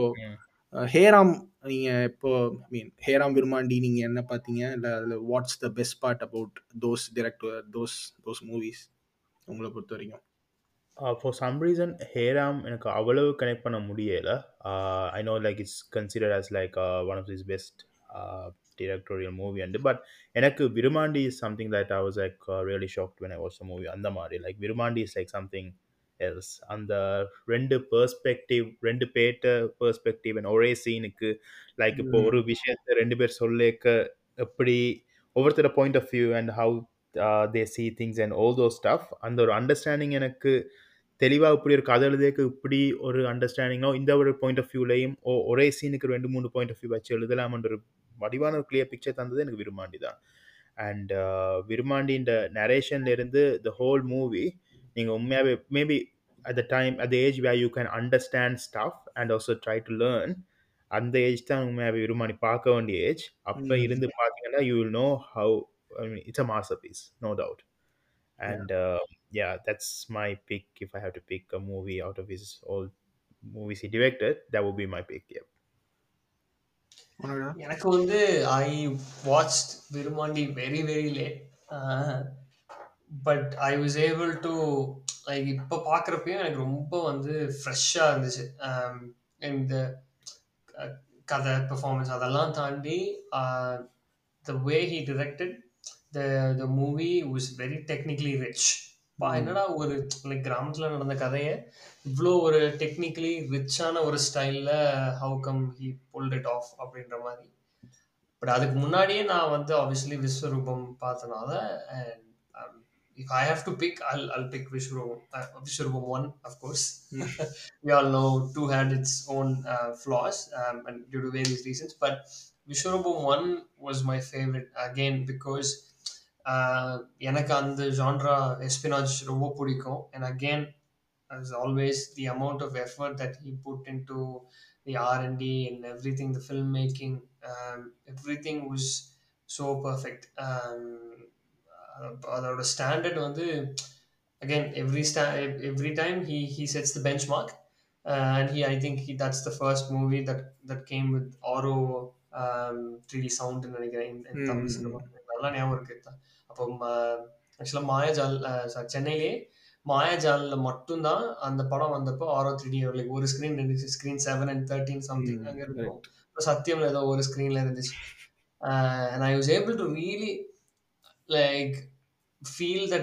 A: Hey Ram நீங்கள் இப்போ ஐ மீன் ஹேராம் விருமாண்டி நீங்கள் என்ன பார்த்தீங்க இல்லை அதில் what's the best part about those director those those movies உங்களை பொறுத்த வரைக்கும்
B: ஃபார் சம் ரீசன் ஹேராம் எனக்கு அவ்வளவு கனெக்ட் பண்ண முடியலை. I know like it's consider as like one of this best directorial movie and but எனக்கு Virumaandi is something that I was like really shocked when I was a movie அந்த மாதிரி like Virumaandi is like something else அந்த ரெண்டு பெர்ஸ்பெக்டிவ் ரெண்டு பேட்ட பெர்ஸ்பெக்டிவ் ஒரே சீனுக்கு லைக் இப்போ. ஒரு விஷயத்தை ரெண்டு பேர் சொல்லேக்க எப்படி ஒவ்வொருத்தர point of view and how they see things and all those stuff. அந்த ஒரு அண்டர்ஸ்டாண்டிங் எனக்கு தெளிவாக இப்படி ஒரு கதை எழுதியக்கு இப்படி ஒரு அண்டர்ஸ்டாண்டிங்கோ இந்த ஒரு பாயிண்ட் ஆஃப் வியூலையும் ஒரே சீனுக்கு ரெண்டு மூணு பாயிண்ட் ஆஃப் வியூ வச்சு எழுதலாம்ன்ற ஒரு வடிவான ஒரு கிளியர் பிக்சர் தந்தது எனக்கு விரும்மாண்டி தான். அண்ட் விரும்மாண்டின்ற நரேஷன்ல இருந்து த ஹோல் மூவி நீங்கள் உண்மையாகவே maybe at the time at age where you can understand stuff and also try to learn அந்த ஏஜ் தான் உண்மையாகவே விரும்மாண்டி பார்க்க வேண்டிய ஏஜ் அப்போ. இருந்து பார்த்தீங்கன்னா you will know how I mean it's a masterpiece no doubt and uh, yeah that's my pick. If i have to pick a movie out of his old movies he directed that would be my pick yeah.
C: எனக்கு வந்து I watched Virumaandi very very late but I was able to like இப்போ பார்க்குறப்பையும் எனக்கு ரொம்ப வந்து ஃப்ரெஷ்ஷாக இருந்துச்சு. இந்த கதை பெர்ஃபார்மன்ஸ் அதெல்லாம் தாண்டி the way he directed the the movie was very technically rich பா
A: ம்.
C: என்னடா ஒரு லைக் கிராமத்தில் நடந்த கதையை இவ்வளோ ஒரு டெக்னிக்கலி ரிச்சான ஒரு ஸ்டைலில் how come he pulled it off அப்படின்ற மாதிரி பட் அதுக்கு முன்னாடியே நான் வந்து obviously Vishwaroopam பார்த்தனால and if I have to pick, I'll I'll pick Vishwarupam. Uh, Vishwarupam one, of course. we all know two had its own uh, flaws um, and due to various reasons, but Vishwarupam one was my favorite again because uh, எனக்கு அந்த genre espionage ரொம்ப பிடிக்கும் and again as always the amount of effort that he put into the R&D and everything the filmmaking um, everything was so perfect um, அதோட ஸ்டாண்டர்ட் வந்து again every sta- every time he he sets the benchmark uh, and he i think he, that's the first movie that that came with oro um, 3d sound ன்னு நினைக்கிறேன் தமிழ். சினிமா நல்லா ஞாபகம் இருக்கு அப்போ ஆக்சுவலாக மாயாஜால் sorry, சென்னையிலே மாயாஜாலில் மட்டும்தான் அந்த படம் வந்தப்போ ஆரோ த்ரீ டி லைக் ஒரு ஸ்க்ரீன் இருந்துச்சு. Screen seven and thirteen
A: something
C: அங்கே இருக்கும். சத்தியம்ல ஏதோ ஒரு ஸ்க்ரீனில் இருந்துச்சு. And I was able to really like feel the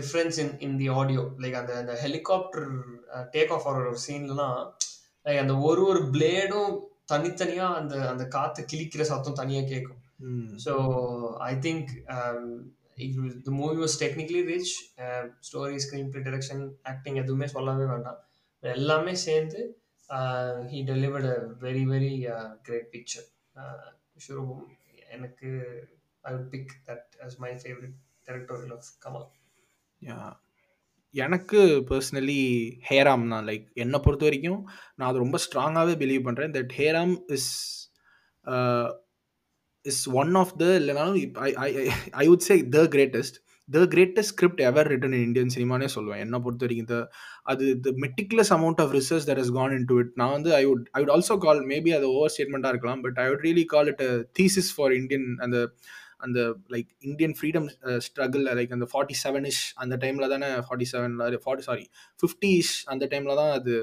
C: difference in in the audio like அந்த அந்த ஹெலிகாப்டர் டேக் ஆஃப் ஆகிற ஒரு சீன்லலாம் லைக் அந்த ஒரு ஒரு பிளேடும் தனித்தனியாக அந்த அந்த காற்று கிழிக்கிற சத்தம் தனியாக கேட்கும்
A: ம்.
C: So I hero the movie was technically rich story screenplay direction acting எதுவுமே சொல்லவே வேண்டாம் எல்லாமே சேர்ந்து he delivered a very very great picture ஷுரூபம் எனக்கு I pick that as my favourite directorial of Kamal
A: எனக்கு பர்சனலி ஹேராம் தான் லைக் என்னை பொறுத்த வரைக்கும் நான் அது ரொம்ப ஸ்ட்ராங்காகவே பிலீவ் பண்ணுறேன் that Hey Ram is is one of the இல்லைனாலும் I I I would say the greatest the greatest script ever written in Indian சினிமானே சொல்லுவேன். என்னை பொறுத்த வரைக்கும் த அது the meticulous amount of research that is gone into it it நான் வந்து I would I would also call maybe அது ஓவர் ஸ்டேட்மெண்ட்டாக இருக்கலாம் but I would really call it thesis for Indian அந்த அந்த like Indian freedom struggle like அந்த ஃபார்ட்டி செவன் இஷ் அந்த டைமில் தானே ஃபார்ட்டி செவனில் ஃபார்ட்டி சாரி ஃபிஃப்டி இஷ் அந்த டைமில் தான் அது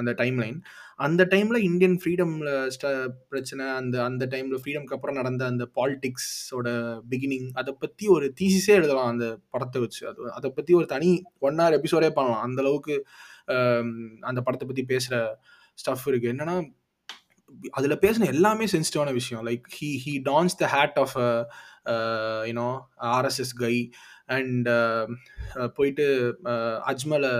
A: அந்த டைம் லைன் அந்த டைமில் இந்தியன் ஃப்ரீடமில் ஸ்ட பிரச்சனை அந்த அந்த டைமில் ஃப்ரீடம்க்கு அப்புறம் நடந்த அந்த பாலிடிக்ஸோட பிகினிங் அதை பற்றி ஒரு தீசிஸே எழுதலாம் அந்த படத்தை வச்சு. அது அதை பற்றி ஒரு தனி ஒன் ஹவர் எபிசோடே பண்ணலாம். அந்த அளவுக்கு அந்த படத்தை பற்றி பேசுகிற ஸ்டஃப் இருக்குது என்னென்னா அதில் பேசின எல்லாமே சென்சிட்டிவான விஷயம். Like he he dons the hat of you know RSS guy and போயிட்டு அஜ்மலை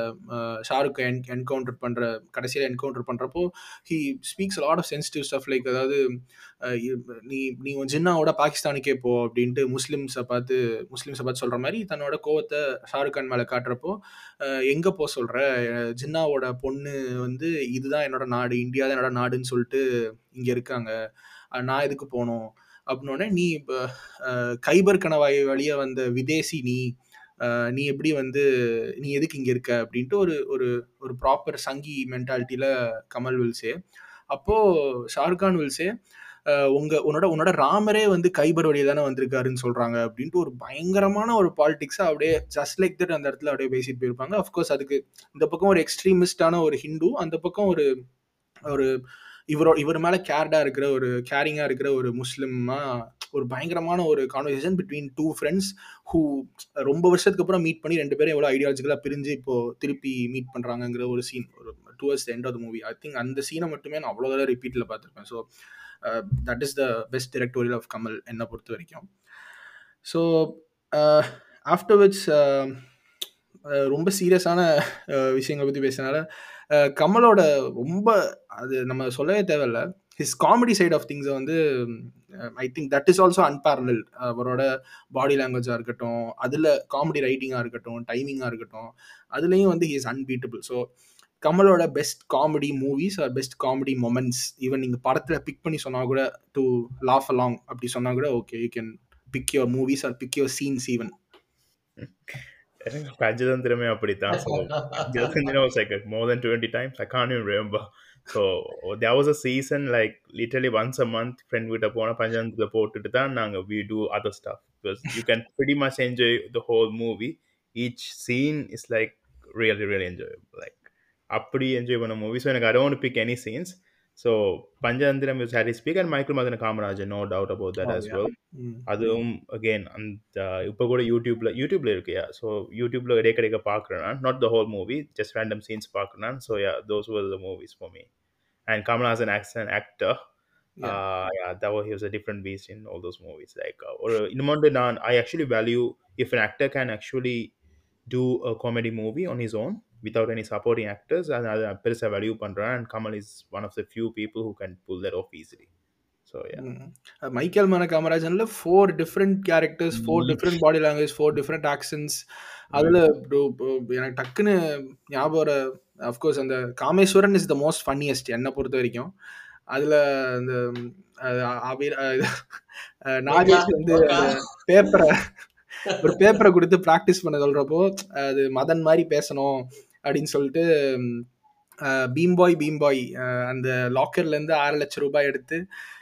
A: ஷாருக்கை என் என்கவுண்டர் பண்ணுற கடைசியில் என்கவுண்டர் பண்ணுறப்போ he speaks lot of sensitive stuff like அதாவது நீ நீ உன் ஜின்னாவோட பாகிஸ்தானுக்கே போ அப்படின்ட்டு முஸ்லீம்ஸை பார்த்து முஸ்லீம்ஸை பார்த்து சொல்கிற மாதிரி தன்னோட கோவத்தை ஷாருக் கான் மேலே காட்டுறப்போ எங்கே போக சொல்கிற ஜின்னாவோட பொண்ணு வந்து இதுதான் என்னோட நாடு இந்தியா தான் என்னோட நாடுன்னு சொல்லிட்டு இங்கே இருக்காங்க. நான் எதுக்கு போகணும்? அப்படின்னோடனே நீ கைபர் கணவாய் வழியா வந்த விதேசி நீ அஹ் நீ எப்படி வந்து நீ எதுக்கு இங்கே இருக்க? அப்படின்ட்டு ஒரு ஒரு ஒரு ப்ராப்பர் சங்கி மென்டாலிட்டியில் கமல் வில்சே. அப்போது ஷாருக்கான் வில்சே உங்க உன்னோட உன்னோட ராமரே வந்து கைபர் வழியை தானே வந்திருக்காருன்னு சொல்றாங்க. அப்படின்ட்டு ஒரு பயங்கரமான ஒரு பாலிடிக்ஸை அப்படியே ஜஸ்ட் லைக் தட் அந்த இடத்துல அப்படியே பேசிட்டு போயிருப்பாங்க. அஃப்கோர்ஸ் அதுக்கு இந்த பக்கம் ஒரு எக்ஸ்ட்ரீமிஸ்டான ஒரு ஹிந்து அந்த பக்கம் ஒரு ஒரு இவரோ இவர் மேல கேர்டா இருக்கிற ஒரு கேரிங்கா இருக்கிற ஒரு முஸ்லீமாக ஒரு பயங்கரமான ஒரு conversation between two friends who ரொம்ப வருஷத்துக்கு அப்புறம் மீட் பண்ணி ரெண்டு பேரும் எவ்வளோ ஐடியாலஜிக்கலாக பிரிஞ்சு இப்போ திருப்பி மீட் பண்ணுறாங்கங்கிற ஒரு சீன் ஒரு towards end of the movie I think அந்த சீனை மட்டுமே நான் அவ்வளோ தடவை ரிப்பீட்டில் பார்த்துருப்பேன். So that is the best directorial of Kamal என்னை பொறுத்த வரைக்கும். ஸோ ஆஃப்டர் விட்ஸ் ரொம்ப சீரியஸான uh, விஷயங்களை பற்றி பேசினால கமலோட ரொம்ப அது நம்ம சொல்லவே தேவையில்ல. ஹிஸ் காமெடி சைட் ஆஃப் திங்ஸை வந்து I think that is also unparalleled அவரோட பாடி லாங்குவேஜாக இருக்கட்டும் அதில் காமெடி ரைட்டிங்காக இருக்கட்டும் டைமிங்காக இருக்கட்டும் அதுலேயும் வந்து he is unbeatable so கமலோட best comedy movies are best comedy moments even நீங்கள் படத்தில் பிக் பண்ணி சொன்னால் கூட டு லாஃப் அலாங் அப்படி சொன்னால் கூட okay you can pick your movies are pick your scenes
B: even பஞ்சதந்திரமே அப்படித்தான் so Panchathanthiram was like more than 20 times I can't even remember so there was a season like literally once a month friend கிட்ட போன பஞ்சதந்திரத்தில் போட்டுட்டு தான் நாங்கள் we do other stuff because you can pretty much enjoy the whole movie each scene is like really really enjoyable like அப்படி என்ஜாய் பண்ண மூவி ஸோ எனக்கு I don't want to pick any scenes so Panchathanthiram is Harry Speak and Michael Madana Kamarajan no doubt about that
A: Oh,
B: as
A: yeah.
B: well அதுவும் அகெயின் அந்த இப்போ கூட யூடியூப்ல யூடியூப்ல இருக்குயா ஸோ யூடியூப்ல இடையே கிடைக்க பார்க்குறேன் not the whole movie just random scenes பார்க்குறேன் so yeah those were the movies for me and Kamal Haasan as an actor that was he was a different beast in all those movies like uh, ஒரு இன்னொன்று நான் I actually value if an actor can actually do a comedy movie on his own without any supporting actors and அதை பெருசாக வேல்யூ பண்ணுறேன் and Kamal is one of the few people who can pull that off easily. So yeah.
A: Michael மன காமராஜன்ல four different characters
B: four.
A: Different body language four different actions அதில் எனக்கு டக்குன்னு ஞாபகம் அஃப்கோர்ஸ் அந்த Kameswaran is the most funniest என்னை பொறுத்த வரைக்கும். அதில் அந்த நாகேஷ் வந்து அந்த பேப்பரை ஒரு பேப்பரை கொடுத்து ப்ராக்டிஸ் பண்ண சொல்கிறப்போ அது மதன் மாதிரி பேசணும் அப்படின்னு சொல்லிட்டு பீம்பாய் பீம்பாய் அந்த லாக்கர்லேருந்து ஆறு லட்சம் ரூபாய் எடுத்து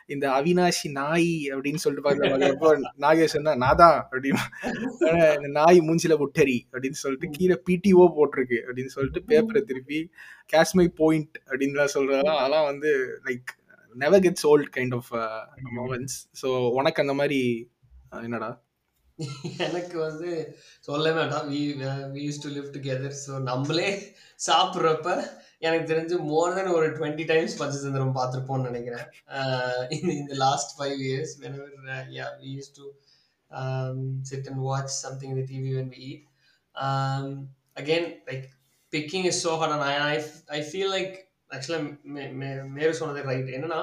A: இந்த அவினாஷி நாய் அப்படின்னு சொல்லிட்டு பார்க்குறப்போ நாகேஷ் என்ன நாதான் அப்படின்னு. இந்த நாய் மூஞ்சில புட்டரி அப்படின்னு சொல்லிட்டு கீழே பிடிஓ போட்டிருக்கு அப்படின்னு சொல்லிட்டு பேப்பரை திருப்பி காஷ்மை பாயிண்ட் அப்படின்லாம் சொல்றதெல்லாம் அதெல்லாம் வந்து like never gets old kind of moments so உனக்கு அந்த மாதிரி என்னடா?
C: எனக்கு வந்து சொல்ல வேண்டாம். We we use to live together so நம்மளே சாப்பிட்றப்ப எனக்கு தெரிஞ்சு மோர் தென் ஒரு டுவெண்ட்டி டைம்ஸ் பஞ்சதந்திரம் பார்த்துருப்போம்னு நினைக்கிறேன். இந்த last five years whenever yeah we use to sit and watch something இந்த TV when we eat again like picking is so hard I I feel like ஆக்சுவலாக மேரு சொன்னது ரைட் என்னன்னா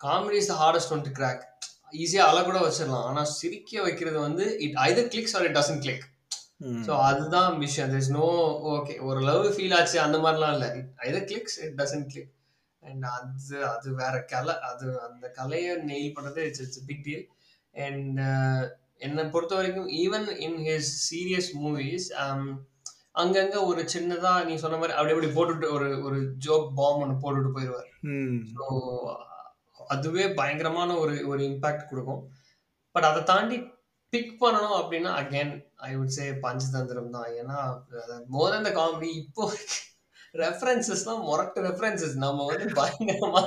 C: comedy is the hardest one to crack ஈஸியாக அழ கூட வச்சிடலாம். ஆனால் சிரிக்க வைக்கிறது வந்து it either clicks or it doesn't click so அதுதான் விஷயம். There's நோ ஓகே ஒரு லவ் ஃபீல் ஆச்சு அந்த மாதிரிலாம் இல்லை. Either clicks it doesn't click and அது அது வேற கலை அது அந்த கலையை நெயில் பண்ணுறது it's it's big deal and என்னை பொறுத்த வரைக்கும் even in his serious movies அங்கங்க ஒரு சின்னதா நீ சொன்ன மாதிரி அப்படி அப்படி போட்டுட்டு ஒரு ஒரு ஜோக் பாம் ஒன்று போட்டுட்டு போயிடுவார் ஸோ அதுவே பயங்கரமான ஒரு ஒரு இம்பாக்ட் கொடுக்கும். பட் அதை தாண்டி பிக் பண்ணணும் அப்படின்னா again I would say Panchathanthiram தான். ஏன்னா மோர் அந்த காமெடி இப்போ ரெஃபரன்சஸ்லாம் மொரட்டு ரெஃபரன்சஸ் நம்ம வந்து பயங்கரமா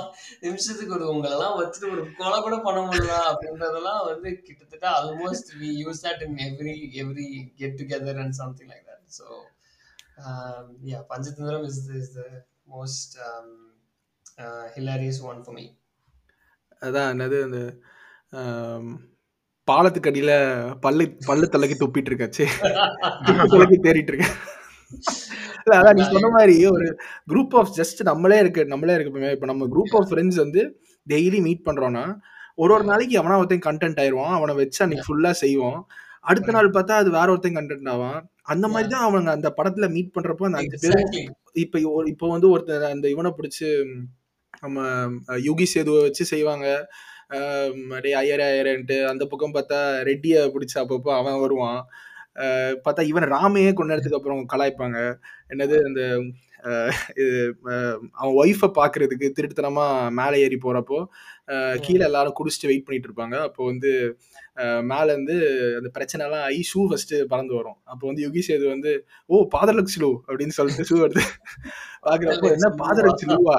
C: நிமிஷத்துக்கு ஒரு உங்களெல்லாம் வச்சுட்டு ஒரு கொலை கூட பண்ண முடியல அப்படின்றதெல்லாம் வந்து கிட்டத்தட்ட almost we use that in every every get together and something like that so yeah Panchathanthiram is is the most hilarious one for me
A: அதான் என்னது அந்த பாலத்துக்கு அடியில பல்லு பல்லு தலைக்கு துப்பிட்டு இருக்காச்சு தலைக்கு தேறிட்டு இருக்கேன் அதான் நீ சொன்ன மாதிரி ஒரு குரூப் ஆஃப் ஜஸ்ட் நம்மளே இருக்கு நம்மளே இருக்கு இப்ப நம்ம குரூப் ஆஃப் ஃப்ரெண்ட்ஸ் வந்து டெய்லி மீட் பண்றோம்னா ஒரு ஒரு நாளைக்கு அவனா ஒருத்தன் கண்டென்ட் ஆயிருவான். அவனை வச்சு அன்னைக்கு ஃபுல்லா செய்வோம். அடுத்த நாள் பார்த்தா அது வேற ஒருத்தன் கண்டென்ட் ஆவான். அந்த மாதிரி தான் அவங்க அந்த படத்துல மீட் பண்றப்போ அந்த அஞ்சு
C: எக்ஸாக்ட்லி
A: இப்ப இப்ப வந்து ஒருத்தர் அந்த இவனை பிடிச்சு நம்ம யுகி சேதுவை வச்சு செய்வாங்க. ஆஹ் ஐயர் ஐயரே அந்த பக்கம் பார்த்தா ரெட்டியை பிடிச்ச அப்பப்போ அவன் வருவான். பார்த்தா இவன் ராமையே கொண்டாடுறதுக்கு அப்புறம் கலாய்ப்பாங்க. என்னது அந்த அவன் ஒய்ஃபை பார்க்கறதுக்கு திருட்டுத்தனமா மேலே ஏறி போறப்போ ஆஹ் கீழே எல்லாரும் குடிச்சிட்டு வெயிட் பண்ணிட்டு இருப்பாங்க. அப்போ வந்து மேல இருந்து அந்த பிரச்சனை எல்லாம் ஆகி ஷூ ஃபர்ஸ்ட் பறந்து வரும். அப்போ வந்து யுகி சேது வந்து ஓ பாதலக் ஸ்லூ அப்படின்னு சொல்லிட்டு ஷூ எடுத்து பாக்குறப்போ என்ன பாதலக் ஸ்லூவா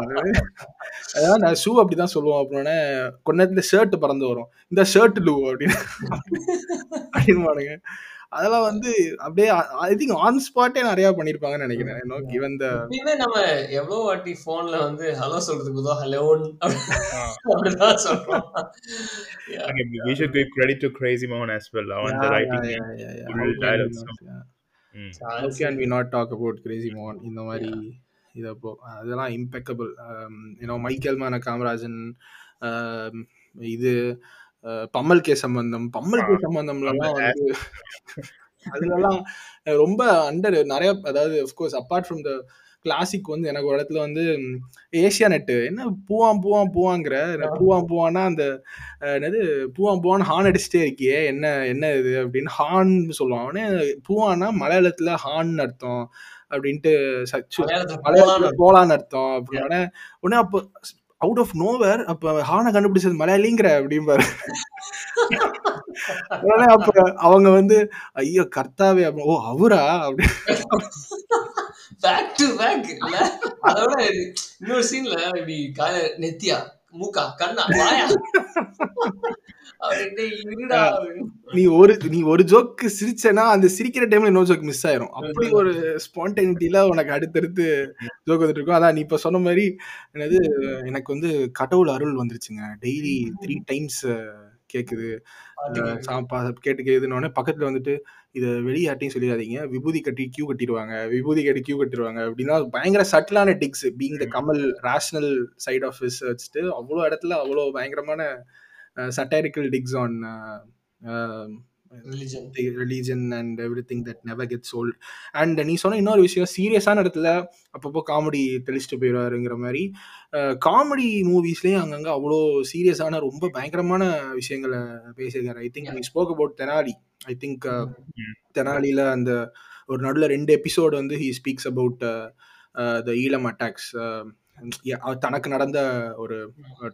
A: அதான் நான் ஷூ அப்படிதான் சொல்லுவோம். அப்படின்னே கொஞ்ச நேரத்துல ஷர்ட் பறந்து வரும். இந்த ஷர்ட் லூ அப்படின்னு அப்படின்னு அதெல்லாம் வந்து அப்படியே ஐ திங்க் ஆன் ஸ்பாட்டே நிறைய பண்ணிருப்பாங்கன்னு நினைக்கிறேன். கிவன் த
C: நம்ம எவ்வளவு வாட்டி போன்ல வந்து ஹலோ சொல்றதுக்கு உதோ ஹலோன் அப்படிதான் சொல்றோம். Yeah.
B: We should give credit to Crazy Mohan as well. on the writing. full dialogues. Mm.
A: How can we not talk about Crazy Mohan? இந்த மாதிரி இதப்போ அதெல்லாம் இம்பெக்கபிள் யூனோ மைக்கேல் மான காமராஜன் um, இது uh, பம்மல் கே சம்பந்தம். பம்மல் கே சம்பந்தம்லாம் வந்து அதுலலாம் ரொம்ப அண்டர் நிறைய அதாவது of course apart from the classic வந்து எனக்கு ஒரு இடத்துல வந்து ஏஷியா நெட்டு என்ன பூவான் பூவான் பூவாங்கிற எனக்கு பூவான் அந்த என்னது பூவான் பூவான் ஹார்ன் அடிச்சுட்டே இருக்கியே என்ன என்ன இது அப்படின்னு ஹார்ன் சொல்லுவான். அவனே பூவானா மலையாளத்துல ஹார்ன் அர்த்தம் அப்படின்ட்டு சச்சு
C: மலையாளத்துல போலான்னு
A: அர்த்தம். அப்படின்னா உடனே அப்போ அவுட் ஆஃப் நோவர் அப்ப ஹானை கண்டுபிடிச்சது மலையாளிங்கிற அப்படிம்பாரு. உடனே அப்ப அவங்க வந்து ஐயோ கர்த்தாவே ஓ அவரா? அப்படி.
C: பேக் டு பேக் இல்ல? அதோட இன்னொரு சீன்ல இப்படி நெத்தியா மூக்கா கண்ணா வாயா.
A: நீ ஒரு நீ ஒரு ஜோக்கு சிரிச்சேன்னா அந்த சிரிக்கிற டைம்ல இன்னொரு ஜோக் மிஸ் ஆயிரும். அப்படி ஒரு ஸ்பான்டெனிட்டில உனக்கு அடுத்தடுத்து ஜோக் வந்துட்டு இருக்கும். அதான் நீ இப்ப சொன்ன மாதிரி என்னது எனக்கு வந்து கடவுள் அருள் வந்துருச்சுங்க. டெய்லி த்ரீ டைம்ஸ் கேக்குது. சாப்பா கேட்டு கேக்குதுன்னு பக்கத்துல வந்துட்டு இதை வெளியாட்டையும் சொல்லிடாதீங்க. விபூதி கட்டி கியூ கட்டிடுவாங்க. விபூதி கட்டி கியூ கட்டிடுவாங்க. அப்படின்னா பயங்கர சட்டிலான digs being the Kamal rational side of வச்சுட்டு அவ்வளோ இடத்துல அவ்வளோ பயங்கரமான satirical digs on
C: Religion.
A: Religion and everything that never get sold and நீ சொன்ன இன்னொரு விஷயம் சீரியஸான இடத்துல அப்பப்போ காமெடி தெளிச்சுட்டு போயிடுவாருங்கிற மாதிரி காமெடி மூவிஸ்லேயும் அங்கங்கே அவ்வளோ சீரியஸான ரொம்ப பயங்கரமான விஷயங்களை பேசியிருக்காரு. ஐ திங்க் நீ spoke about Tenali I think தெனாலியில் அந்த ஒரு நடுவில் ரெண்டு எபிசோடு வந்து he speaks about the Eelam attacks தனக்கு நடந்த ஒரு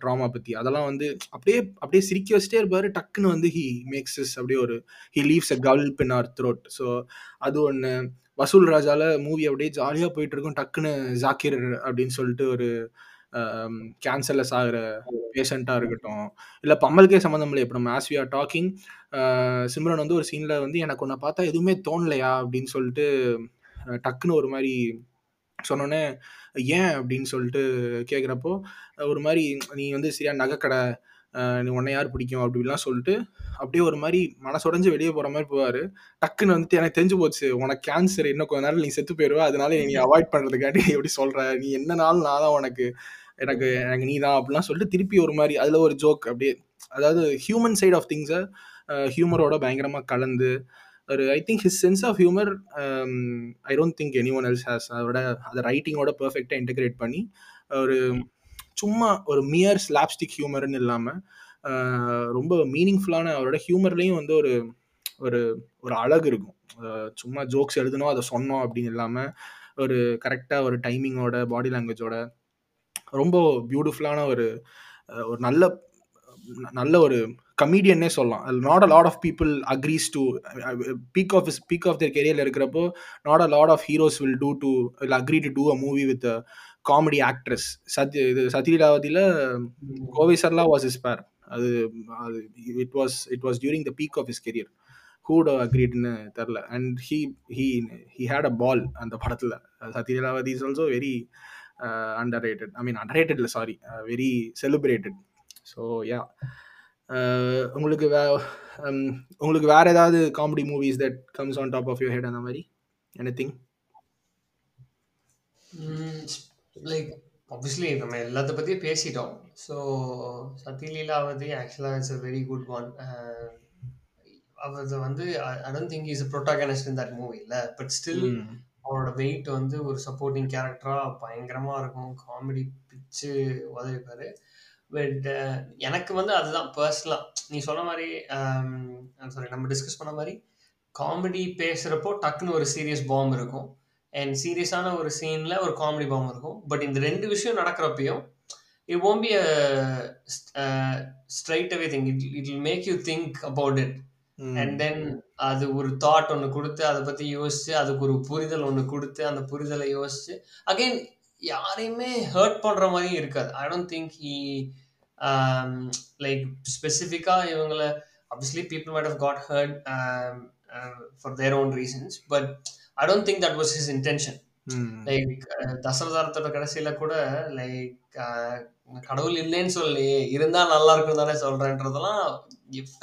A: ட்ராமா பற்றி அதெல்லாம் வந்து அப்படியே அப்படியே சிரிக்க வச்சுட்டே இருப்பாரு. டக்குன்னு வந்து ஹி மேக்ஸஸ் அப்படியே ஒரு he leaves a gulp in our throat so அது ஒன்று வசூல் ராஜால மூவி அப்படியே ஜாலியாக போயிட்டு இருக்கும் டக்குன்னு ஜாக்கிர் அப்படின்னு சொல்லிட்டு ஒரு கேன்சர்லெஸ் சாகிற பேஷண்ட்டாக இருக்கட்டும். இல்லை பம்மல்கே சம்மந்தம் இல்லை இப்போ நம்ம as we are talking Simran வந்து ஒரு சீனில் வந்து எனக்கு உன்னை பார்த்தா எதுவுமே தோணலையா? அப்படின்னு சொல்லிட்டு டக்குன்னு ஒரு மாதிரி சொன்னோன்னே ஏன் அப்படின்னு சொல்லிட்டு கேட்குறப்போ ஒரு மாதிரி நீ வந்து சரியா நகைக்கடை நீ உன்னை யார் பிடிக்கும் அப்படிலாம் சொல்லிட்டு அப்படியே ஒரு மாதிரி மனசுடைஞ்சு வெளியே போகிற மாதிரி போவார். டக்குன்னு வந்துட்டு எனக்கு தெரிஞ்சு போச்சு உனக்கு கேன்சர் இன்னும் கொஞ்ச நேரம் நீ செத்து போயிடுவ அதனால நீ அவாய்ட் பண்ணுறதுக்காண்டி நீ எப்படி சொல்கிற நீ என்ன நாள் நான் தான் உனக்கு எனக்கு எனக்கு நீ தான் அப்படிலாம் சொல்லிட்டு திருப்பி ஒரு மாதிரி அதில் ஒரு ஜோக் அப்படியே அதாவது ஹியூமன் சைட் ஆஃப் திங்ஸை ஹியூமரோட பயங்கரமாக கலந்து ஒரு I think his sense of humour I don't think anyone else has அதோட அதை ரைட்டிங்கோட பர்ஃபெக்டாக இன்டகிரேட் பண்ணி ஒரு சும்மா ஒரு மியர் ஸ்லாப்ஸ்டிக் ஹியூமர்னு இல்லாமல் ரொம்ப மீனிங்ஃபுல்லான அவரோட ஹியூமர்லேயும் வந்து ஒரு ஒரு ஒரு அழகு இருக்கும். சும்மா ஜோக்ஸ் எழுதணும் அதை சொன்னோம் அப்படின்னு இல்லாமல் ஒரு கரெக்டாக ஒரு டைமிங்கோட பாடி லாங்குவேஜோட ரொம்ப பியூட்டிஃபுல்லான ஒரு ஒரு நல்ல நல்ல ஒரு கமீடியன்னே சொல்லலாம். Not a lot of people agrees to peak of peak of their கெரியரில் இருக்கிறப்போ not a lot of heroes will do to will agree to do a movie with comedy actress Sathya இது சத்யலீலாவதியில் Kovai Sarala was his pair அது அது it was it was during the peak of his career who'd அக்ரீட்னு தெரில and he he he had a ball அந்த படத்தில். Sathi Leelavathi is also very underrated I mean underrated இல்லை sorry very celebrated so yeah உங்களுக்கு வே உங்களுக்கு வேற ஏதாவது comedy movies that comes on top of your head அந்த மாதிரி? எனி திங்
C: லைக் ஆப்வியஸ்லி நம்ம எல்லாத்த பற்றியும் பேசிட்டோம். ஸோ சத்யலீலாவதி ஆக்சுவலாக it's a very good one அவர் வந்து I don't think is protagonist in that movie இல்லை பட் ஸ்டில் அவரோட வெயிட் வந்து ஒரு சப்போர்ட்டிங் கேரக்டராக பயங்கரமாக இருக்கும். காமெடி பிச்சு உதவிப்பார். பட் எனக்கு வந்து அதுதான் பர்சனலாக நீ சொன்ன மாதிரி சாரி நம்ம டிஸ்கஸ் பண்ண மாதிரி காமெடி பேசுகிறப்போ டக்குன்னு ஒரு சீரியஸ் பாம்பு இருக்கும். அண்ட் சீரியஸான ஒரு சீனில் ஒரு காமெடி பாம்பு இருக்கும். பட் இந்த ரெண்டு விஷயம் நடக்கிறப்பையும் it won't be straightaway thing it it will make you think about it and then அது ஒரு தாட் ஒன்று கொடுத்து அதை பற்றி யோசிச்சு அதுக்கு ஒரு புரிதல் ஒன்று கொடுத்து அந்த புரிதலை யோசிச்சு அகைன் யாரையுமே ஹர்ட் பண்ணுற மாதிரியும் இருக்காது. I don't think he like ஸ்பெசிஃபிக்காக இவங்கள obviously people might have got hurt um, uh, for their own reasons but i don't think that was his intention. Like தசரதாரத்தோட கடைசியில கூட லைக் கடவுள் இல்லைன்னு சொல்லி இருந்தா நல்லா இருக்கும் தானே சொல்றேன்றதெல்லாம்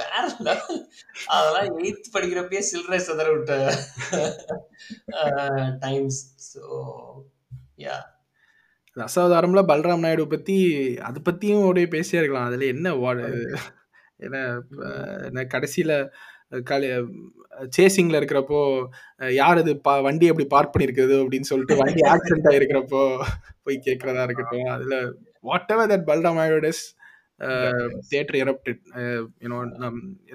C: வேற அதெல்லாம் எயித் படிக்கிறப்பயே சில்லறை சதற விட்ட டைம்ஸ் ஸோ யா
A: ரசாவதாரம்ல பல்ராம் நாயுடு பத்தி அதை பத்தியும் அப்படியே பேசியே இருக்கலாம். அதுல என்ன என்ன என்ன கடைசியில கலை சேசிங்ல இருக்கிறப்போ யார் அது பா வண்டி எப்படி பார்க் பண்ணிருக்குது அப்படின்னு சொல்லிட்டு வண்டி ஆக்சிடென்ட் ஆயிருக்கிறப்போ போய் கேட்கறதா இருக்கட்டும். அதுல whatever that Balram Naidu is theatre erupted. you know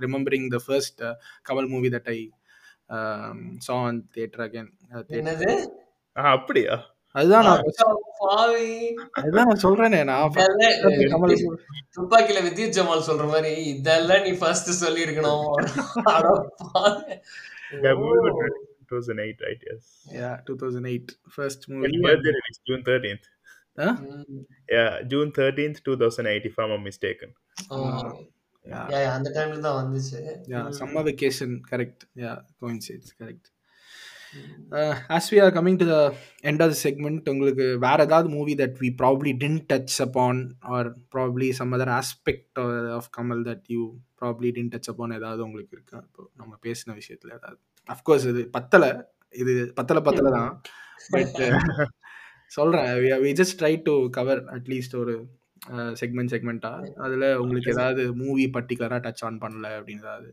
A: remembering the first uh, kamal movie that i um, saw on theatre again. uh,
C: என்னது?
B: அப்படியா?
A: அதுதான் நான்
C: பாவி
A: அதுதான் நான் சொல்றேனே நான்
C: துப்பாக்கில வித்யுத் ஜமால் சொல்ற மாதிரி இதெல்லாம் நீ ஃபர்ஸ்ட் சொல்லி இருக்கணும்
B: That movie was released in 2008, right? Yes.
A: yeah 2008 first
B: When
A: movie
B: birthday released, June 13th.
A: huh?
B: Yeah, June 13th, 2008, if I'm not mistaken.
A: yeah
C: அந்த டைம்ல தான் வந்துச்சு
A: yeah summer vacation correct yeah coincides as we are coming to the end of the segment உங்களுக்கு வேற ஏதாவது movie that we probably didn't touch upon or probably some other aspect of, of kamal that you probably didn't touch upon ஏதாவது உங்களுக்கு இருக்கா? இப்போ நம்ம பேசின விஷயத்துல ஏதாவது. அஃப்கோர்ஸ் இது பத்தல. இது பத்தல பத்தல தான். பட் சொல்றேன். We just try to cover at least ஒரு செக்மெண்ட் செக்மெண்ட்டா அதுல உங்களுக்கு ஏதாவது மூவி பர்டிகுலரா டச் ஆன் பண்ணல அப்படின்னு ஏதாவது.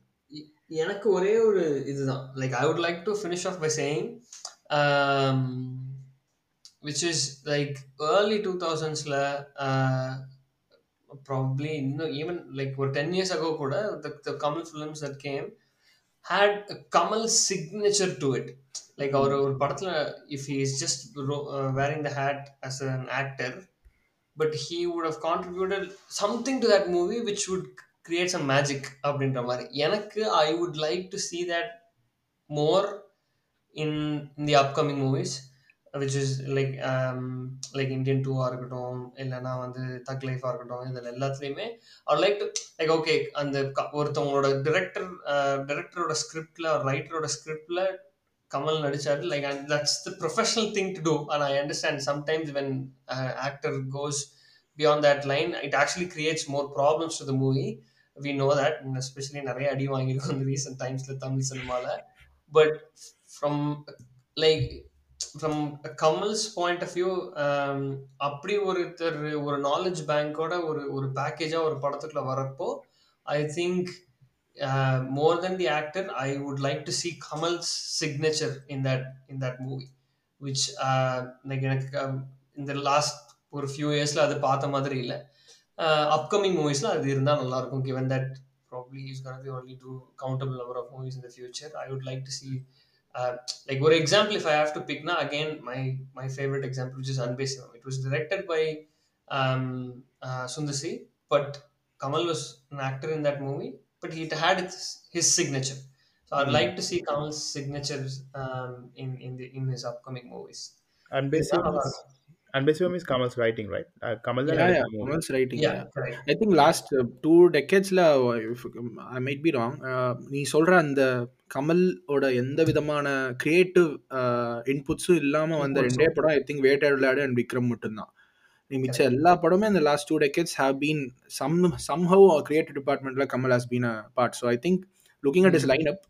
C: எனக்கு ஒரே ஒரு இதுதான். Like I would like to finish off by saying which is like early two தௌசண்ட்ஸில் probably இன்னும் ஈவன் லைக் ஒரு டென் இயர்ஸ் அகோ கூட the Kamal films that came had Kamal signature to it like அவர் ஒரு படத்தில் if he is just wearing the hat as an actor but he would have contributed something to that movie which would create some magic அப்படின்ற மாதிரி. எனக்கு I would like to see that more in the upcoming movies which is like like Indian டூவாக இருக்கட்டும் இல்லைனா வந்து தக் லைஃபாக இருக்கட்டும் இதில் எல்லாத்துலேயுமே அவர் லைக் டு லைக் ஓகே அந்த ஒருத்தவங்களோட டிரெக்டர் டிரெக்டரோட ஸ்கிரிப்டில் ரைட்டரோட ஸ்கிரிப்டில் Kamal நடிச்சாரு like and that's the professional thing to do and I understand sometimes when actor goes beyond that line it actually creates more problems to the movie we know that especially நிறைய அடி வாங்கியிருக்கோம் இந்த ரீசெண்ட் டைம்ஸில் தமிழ் சினிமாவில் but from like from Kamal's point of view அப்படி ஒருத்தர் ஒரு நாலேஜ் பேங்கோட ஒரு ஒரு பேக்கேஜாக ஒரு படத்துக்குள்ள வரப்போ I think more than the actor I would like to see Kamal's signature in that in that movie which like எனக்கு um, இந்த லாஸ்ட் ஒரு ஃபியூ இயர்ஸில் அது பார்த்த மாதிரி இல்லை. Uh, upcoming movies la adu irundha nalla irukum given that probably he's going to be only do countable number of movies in the future i would like to see uh, like for example if i have to pick now again my my favorite example which is unbased it was directed by um, uh, but kamal was an actor in that movie but he had his, signature. So i'd
A: hmm.
C: like to see kamal's signatures um, in in the in his upcoming movies. Unbased
B: and basically is Kamal's writing, right? Uh, Kamal
A: Yeah, yeah. Kamal's writing.
C: Yeah,
A: Yeah.
C: correct.
A: I think last two டெக்கேட்ஸில் I might be wrong நீ சொல்கிற அந்த கமலோட எந்த விதமான கிரியேட்டிவ் இன்புட்ஸும் இல்லாமல் வந்த
C: Inputs.
A: ரெண்டே படம் ஐ திங்க் வேட்டை விளையாடு அண்ட் விக்ரம் மட்டும்தான் நீ மிச்ச எல்லா படமே அந்த last two decades have been some somehow creative டிபார்ட்மெண்ட்டில் Kamal has been a part so I think looking at his lineup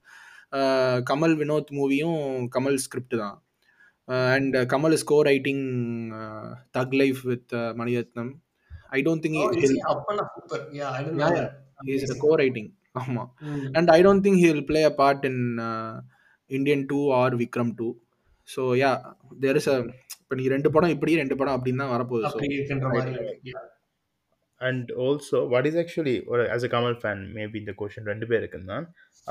A: Kamal Vinoth மூவியும் Kamal script தான் and
C: Kamal is co-writing thug life with Mani Ratnam I
A: don't
C: think
A: Oh. His. Co-writing
C: Mm.
A: And I don't think he will play a part in Indian two or Vikram two so yeah there is a இப்போ நீ ரெண்டு படம் இப்படி ரெண்டு படம் அப்படின்னு தான் வரப்போகுது ஸோ
C: அப்படி இருக்கின்ற மாதிரி இருக்கு. Yeah.
B: And also, what is actually, or as a Kamal fan, maybe இந்த கொஷின் ரெண்டு பேருக்கு தான்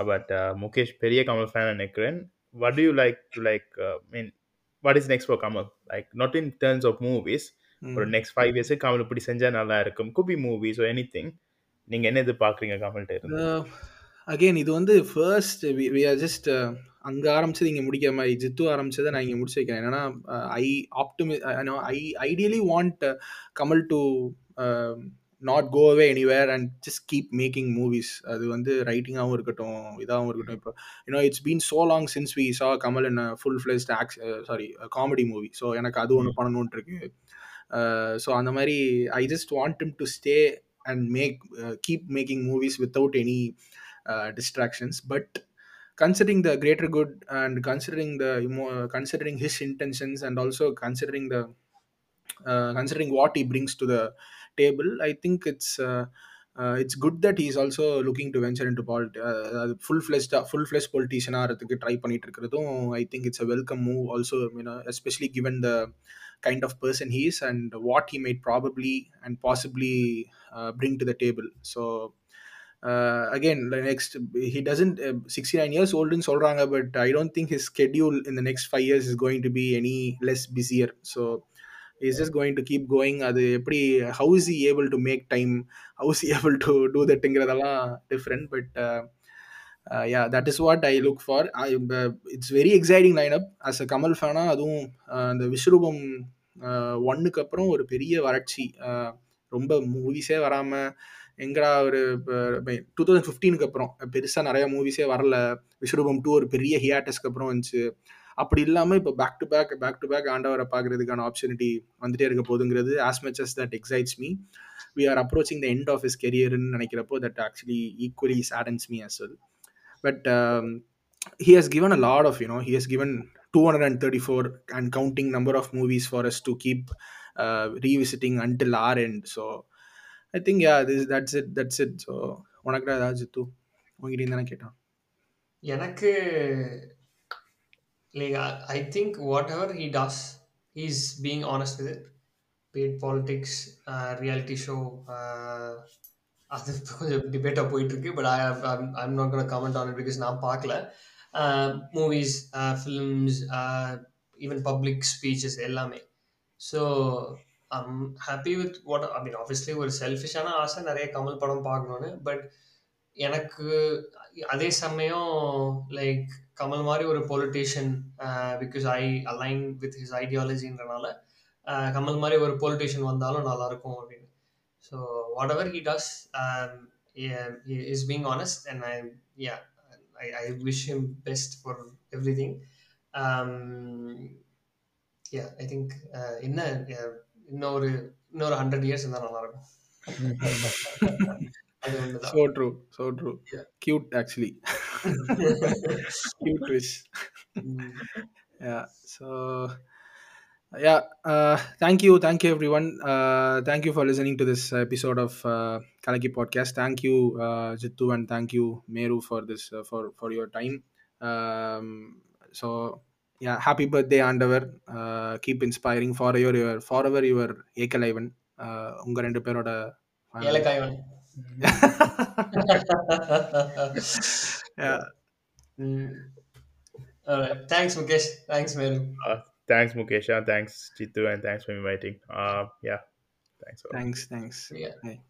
B: பட் முகேஷ் பெரிய கமல் ஃபேன் நினைக்கிறேன் what do you like to like uh, what is next for Kamal? Like not in terms of movies ஒரு நெக்ஸ்ட் ஃபைவ் இயர்ஸ் கமல் இப்படி செஞ்சா நல்லா இருக்கும். குபி மூவிஸ் எனி திங் நீங்க என்ன எதிர்பார்க்குறீங்க கமல்கிட்ட இருந்து?
A: அகெயின் இது வந்து ஃபர்ஸ்ட் வி ஆர் ஜஸ்ட் அங்கே ஆரம்பிச்சது இங்கே முடிக்கிற மாதிரி. ஜித்து ஆரம்பிச்சதை நான் இங்கே முடிச்சு வைக்கிறேன். ஏன்னா I ஆப்டிமி I ideally want Kamal to not go away anywhere and just keep making movies அது வந்து ரைட்டிங்காகவும் இருக்கட்டும் இதாகவும் இருக்கட்டும். இப்போ you know it's been so long since we saw Kamal in full fledged acts sorry comedy movie so எனக்கு அது ஒன்று பண்ணணுன்ட்டு இருக்கு ஸோ அந்த மாதிரி I just want him to stay and make keep making movies without any distractions. But considering the greater good and considering the emo- considering his intentions and also considering the uh, considering what he brings to the table i think it's uh, uh, it's good that he's also looking to venture into polit- uh, full fledged full fledged politician ஆகிறதுக்கு ட்ரை பண்ணிட்டு இருக்கிறதும் I think it's a welcome move also especially given the kind of person he is and what he might probably and possibly uh, bring to the table so uh, again the next he doesn't uh, 69 years old in solranga but i don't think his schedule in the next five years is going to be any less busier so is just going to keep going அது எப்படி how is he able to make time how is able to do தட்டுங்கிறதெல்லாம் different but yeah that is what I look for it's very exciting lineup as a Kamal ஃபேனாக அதுவும் அந்த விஸ்வரூபம் ஒன்னுக்கு அப்புறம் ஒரு பெரிய வறட்சி ரொம்ப மூவிஸே வராமல் எங்கடா ஒரு டூ தௌசண்ட் ஃபிஃப்டீனுக்கு அப்புறம் பெருசாக நிறையா மூவிஸே வரல விஸ்வரூபம் டூ ஒரு பெரிய ஹியாட்டஸ்க்கு அப்புறம் வந்துச்சு அப்படி இல்லாமல் இப்போ back to back back to back ஆண்டவரை பார்க்கறதுக்கான ஆப்பர்ச்சுனிட்டி வந்துட்டே இருக்க போதுங்கிறது as much as that excites me we are approaching the end of his கெரியர்னு நினைக்கிறப்போ that actually equally saddens me as well but he has given a lot of you know he has given 234 and counting number of movies for us to keep uh, revisiting until our end. So i think yeah this that's it that's it. So உனக்கு ஏதாவது ஜித்து? உங்ககிட்ட தானே கேட்டான்
C: எனக்கு like I, I think whatever he does he's being honest with it. Be it politics uh, reality show uh, அது கொஞ்சம் டிபேட்டாக போயிட்டு இருக்கு but I I'm not gonna comment on it because நான் பார்க்கல. Movies films even public speeches எல்லாமே. So I'm happy with what I mean obviously ஒரு செல்ஃபிஷான ஆசை நிறைய கமல் படம் பார்க்கணுன்னு பட் எனக்கு அதே சமயம் லைக் கமல் மாதிரி ஒரு politician because I align with his ஐடியாலஜின்றனால Kamal மாதிரி ஒரு பொலிட்டீஷியன் வந்தாலும் நல்லாயிருக்கும் அப்படின்னு. So whatever he does is being honest and I yeah I I wish him best for everything yeah I think என்ன இன்னொரு இன்னொரு ஹண்ட்ரட் இயர்ஸ் இருந்தால் நல்லாயிருக்கும். அது ஒண்ணுதான்
A: so true so true
C: Yeah.
A: cute actually cute wish
C: Mm.
A: yeah so yeah uh, thank you thank you everyone uh, thank you for listening to this episode of uh, kalaki podcast thank you uh, jittu and thank you meru for this uh, for for your time um, so yeah happy birthday andavar uh, keep inspiring forever your forever your ekalivan uh, உங்க ரெண்டு பேரோட
C: ஏலக்காய் Mm-hmm.
A: yeah.
C: All right. Thanks, Mukesh.
B: Thanks, man. Uh, thanks, Mukesha. Thanks, Chitu, and thanks for inviting. Uh, yeah. Thanks.
A: Thanks. Thanks.
C: Yeah.
A: Hey.